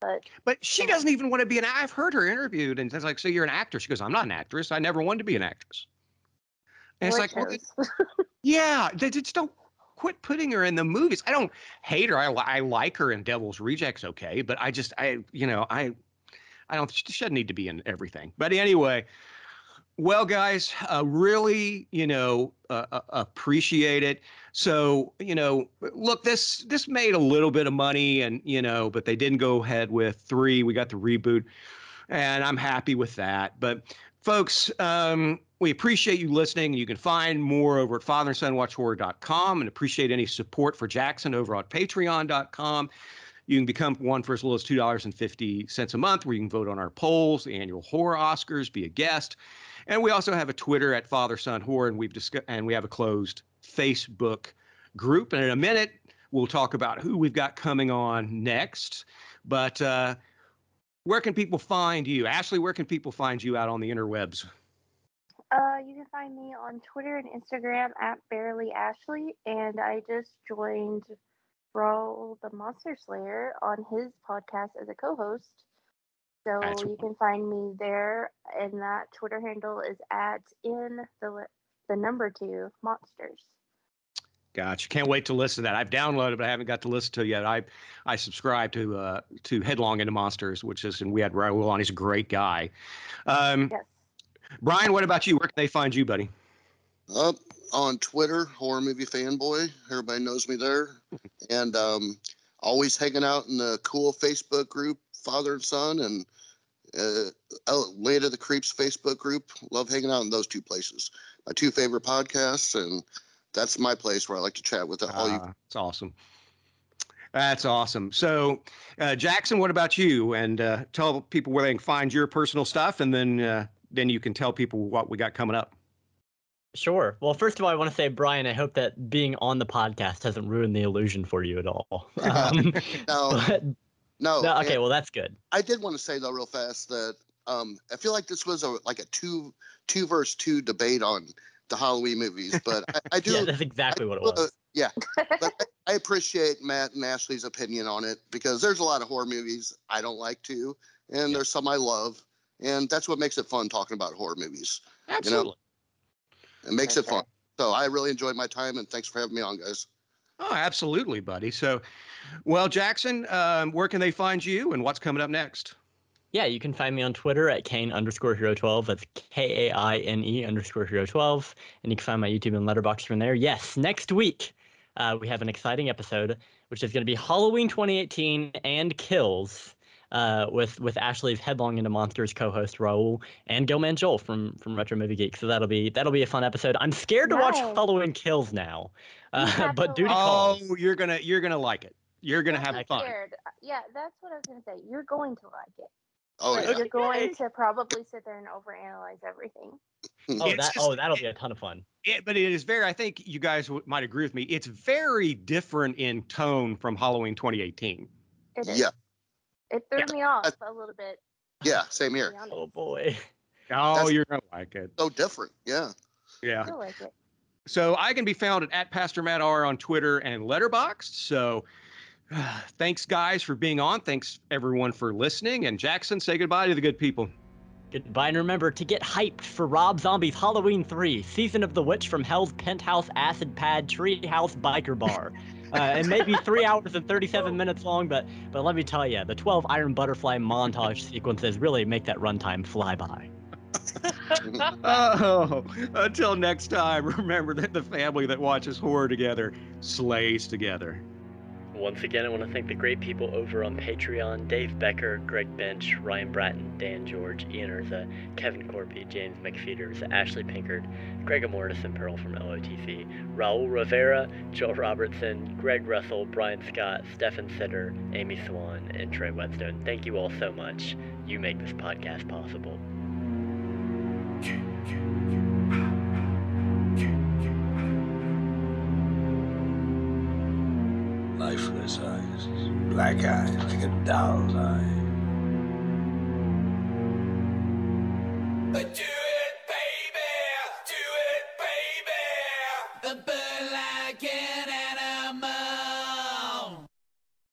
But But she doesn't even want to be an. I've heard her interviewed, and it's like, so you're an actor? She goes, I'm not an actress. I never wanted to be an actress. And it's like, well. Yeah, they just don't quit putting her in the movies. I don't hate her. I, I like her in Devil's Rejects, okay, but I just I you know I I don't she shouldn't need to be in everything. But anyway, well, guys, uh, really you know uh, uh, appreciate it. So you know, look, this this made a little bit of money, and you know, but they didn't go ahead with three. We got the reboot, and I'm happy with that. But folks, um, we appreciate you listening. You can find more over at fatherandsonwatchhorror.com and appreciate any support for Jackson over at patreon.com. You can become one for as little as $2.50 a month, where you can vote on our polls, the annual horror Oscars, be a guest. And we also have a Twitter at Father Son Horror, and we've discussed, and we have a closed Facebook group. And in a minute, we'll talk about who we've got coming on next. But uh, where can people find you? Ashley, where can people find you out on the interwebs? Uh, you can find me on Twitter and Instagram at Barely Ashley, and I just joined Brawl the Monster Slayer on his podcast as a co-host. So That's you can find me there, and that Twitter handle is at in the the number two monsters. Gotcha. Can't wait to listen to that. I've downloaded, but I haven't got to listen to it yet. I I subscribe to uh to Headlong into Monsters, which is and we had Raul on. He's a great guy. Um, Yes. Brian, what about you? Where can they find you, buddy? Up on Twitter, horror movie fanboy. Everybody knows me there, and um, always hanging out in the cool Facebook group, Father and Son, and uh, oh, Land of the Creeps Facebook group. Love hanging out in those two places. My two favorite podcasts, and that's my place where I like to chat with all you. It's awesome. That's awesome. So, uh, Jackson, what about you? And uh, tell people where they can find your personal stuff, and then uh, then you can tell people what we got coming up. Sure. Well, first of all, I want to say, Brian, I hope that being on the podcast hasn't ruined the illusion for you at all. Um, No, but, no. no, okay, well, that's good. I did want to say though, real fast, that um, I feel like this was a like a two two verse two debate on the Halloween movies, but I, I do. Yeah, that's exactly what it Uh, was. yeah, but I, I appreciate Matt and Ashley's opinion on it because there's a lot of horror movies I don't like too, and there's some I love, and that's what makes it fun talking about horror movies. Absolutely. It makes For it fun. So I really enjoyed my time, and thanks for having me on, guys. Oh, absolutely, buddy. So, well, Jackson, um, where can they find you, and what's coming up next? Yeah, you can find me on Twitter at Kaine underscore hero 12. That's K A I N E underscore hero 12. And you can find my YouTube and Letterboxd from there. Yes, next week uh, we have an exciting episode, which is going to be Halloween 2018 and Kills. Uh, with with Ashley's headlong into monsters co-host Raul and Gilman Joel from from Retro Movie Geek. So that'll be that'll be a fun episode. I'm scared to watch Nice. Halloween Kills now, uh, but to duty watch calls. Oh, you're gonna you're gonna like it. You're gonna have I'm fun. scared. Yeah, that's what I was gonna say. You're going to like it. Oh But yeah. You're going to probably sit there and overanalyze everything. Oh, that, just- oh, that'll be a ton of fun. It, but it is very. I think you guys w- might agree with me. It's very different in tone from Halloween 2018. It is. Yeah. It threw Yeah. me off Uh, a little bit. Yeah, same here. Oh boy. Oh, That's- you're gonna like it. So different. Yeah. Yeah. I like it. So I can be found at, at Pastor Matt R on Twitter and Letterboxd. So thanks guys for being on. Thanks everyone for listening. And Jackson, say goodbye to the good people. Goodbye, and remember to get hyped for Rob Zombie's Halloween 3, Season of the Witch from Hell's Penthouse Acid Pad Treehouse Biker Bar. Uh, it may be three hours and 37 minutes long, but but let me tell you, the 12 Iron Butterfly montage sequences really make that runtime fly by. Oh, until next time, remember that the family that watches horror together slays together. Once again, I want to thank the great people over on Patreon Dave Becker, Greg Bench, Ryan Bratton, Dan George, Ian Urza, Kevin Corpy, James McFeeters, Ashley Pinkard, Greg Amortis and Pearl from LOTC, Raul Rivera, Joel Robertson, Greg Russell, Brian Scott, Stefan Sitter, Amy Swan, and Trey Whetstone. Thank you all so much. You make this podcast possible. lifeless eyes, black eyes, like a doll's eye. But do it, baby! Do it, baby!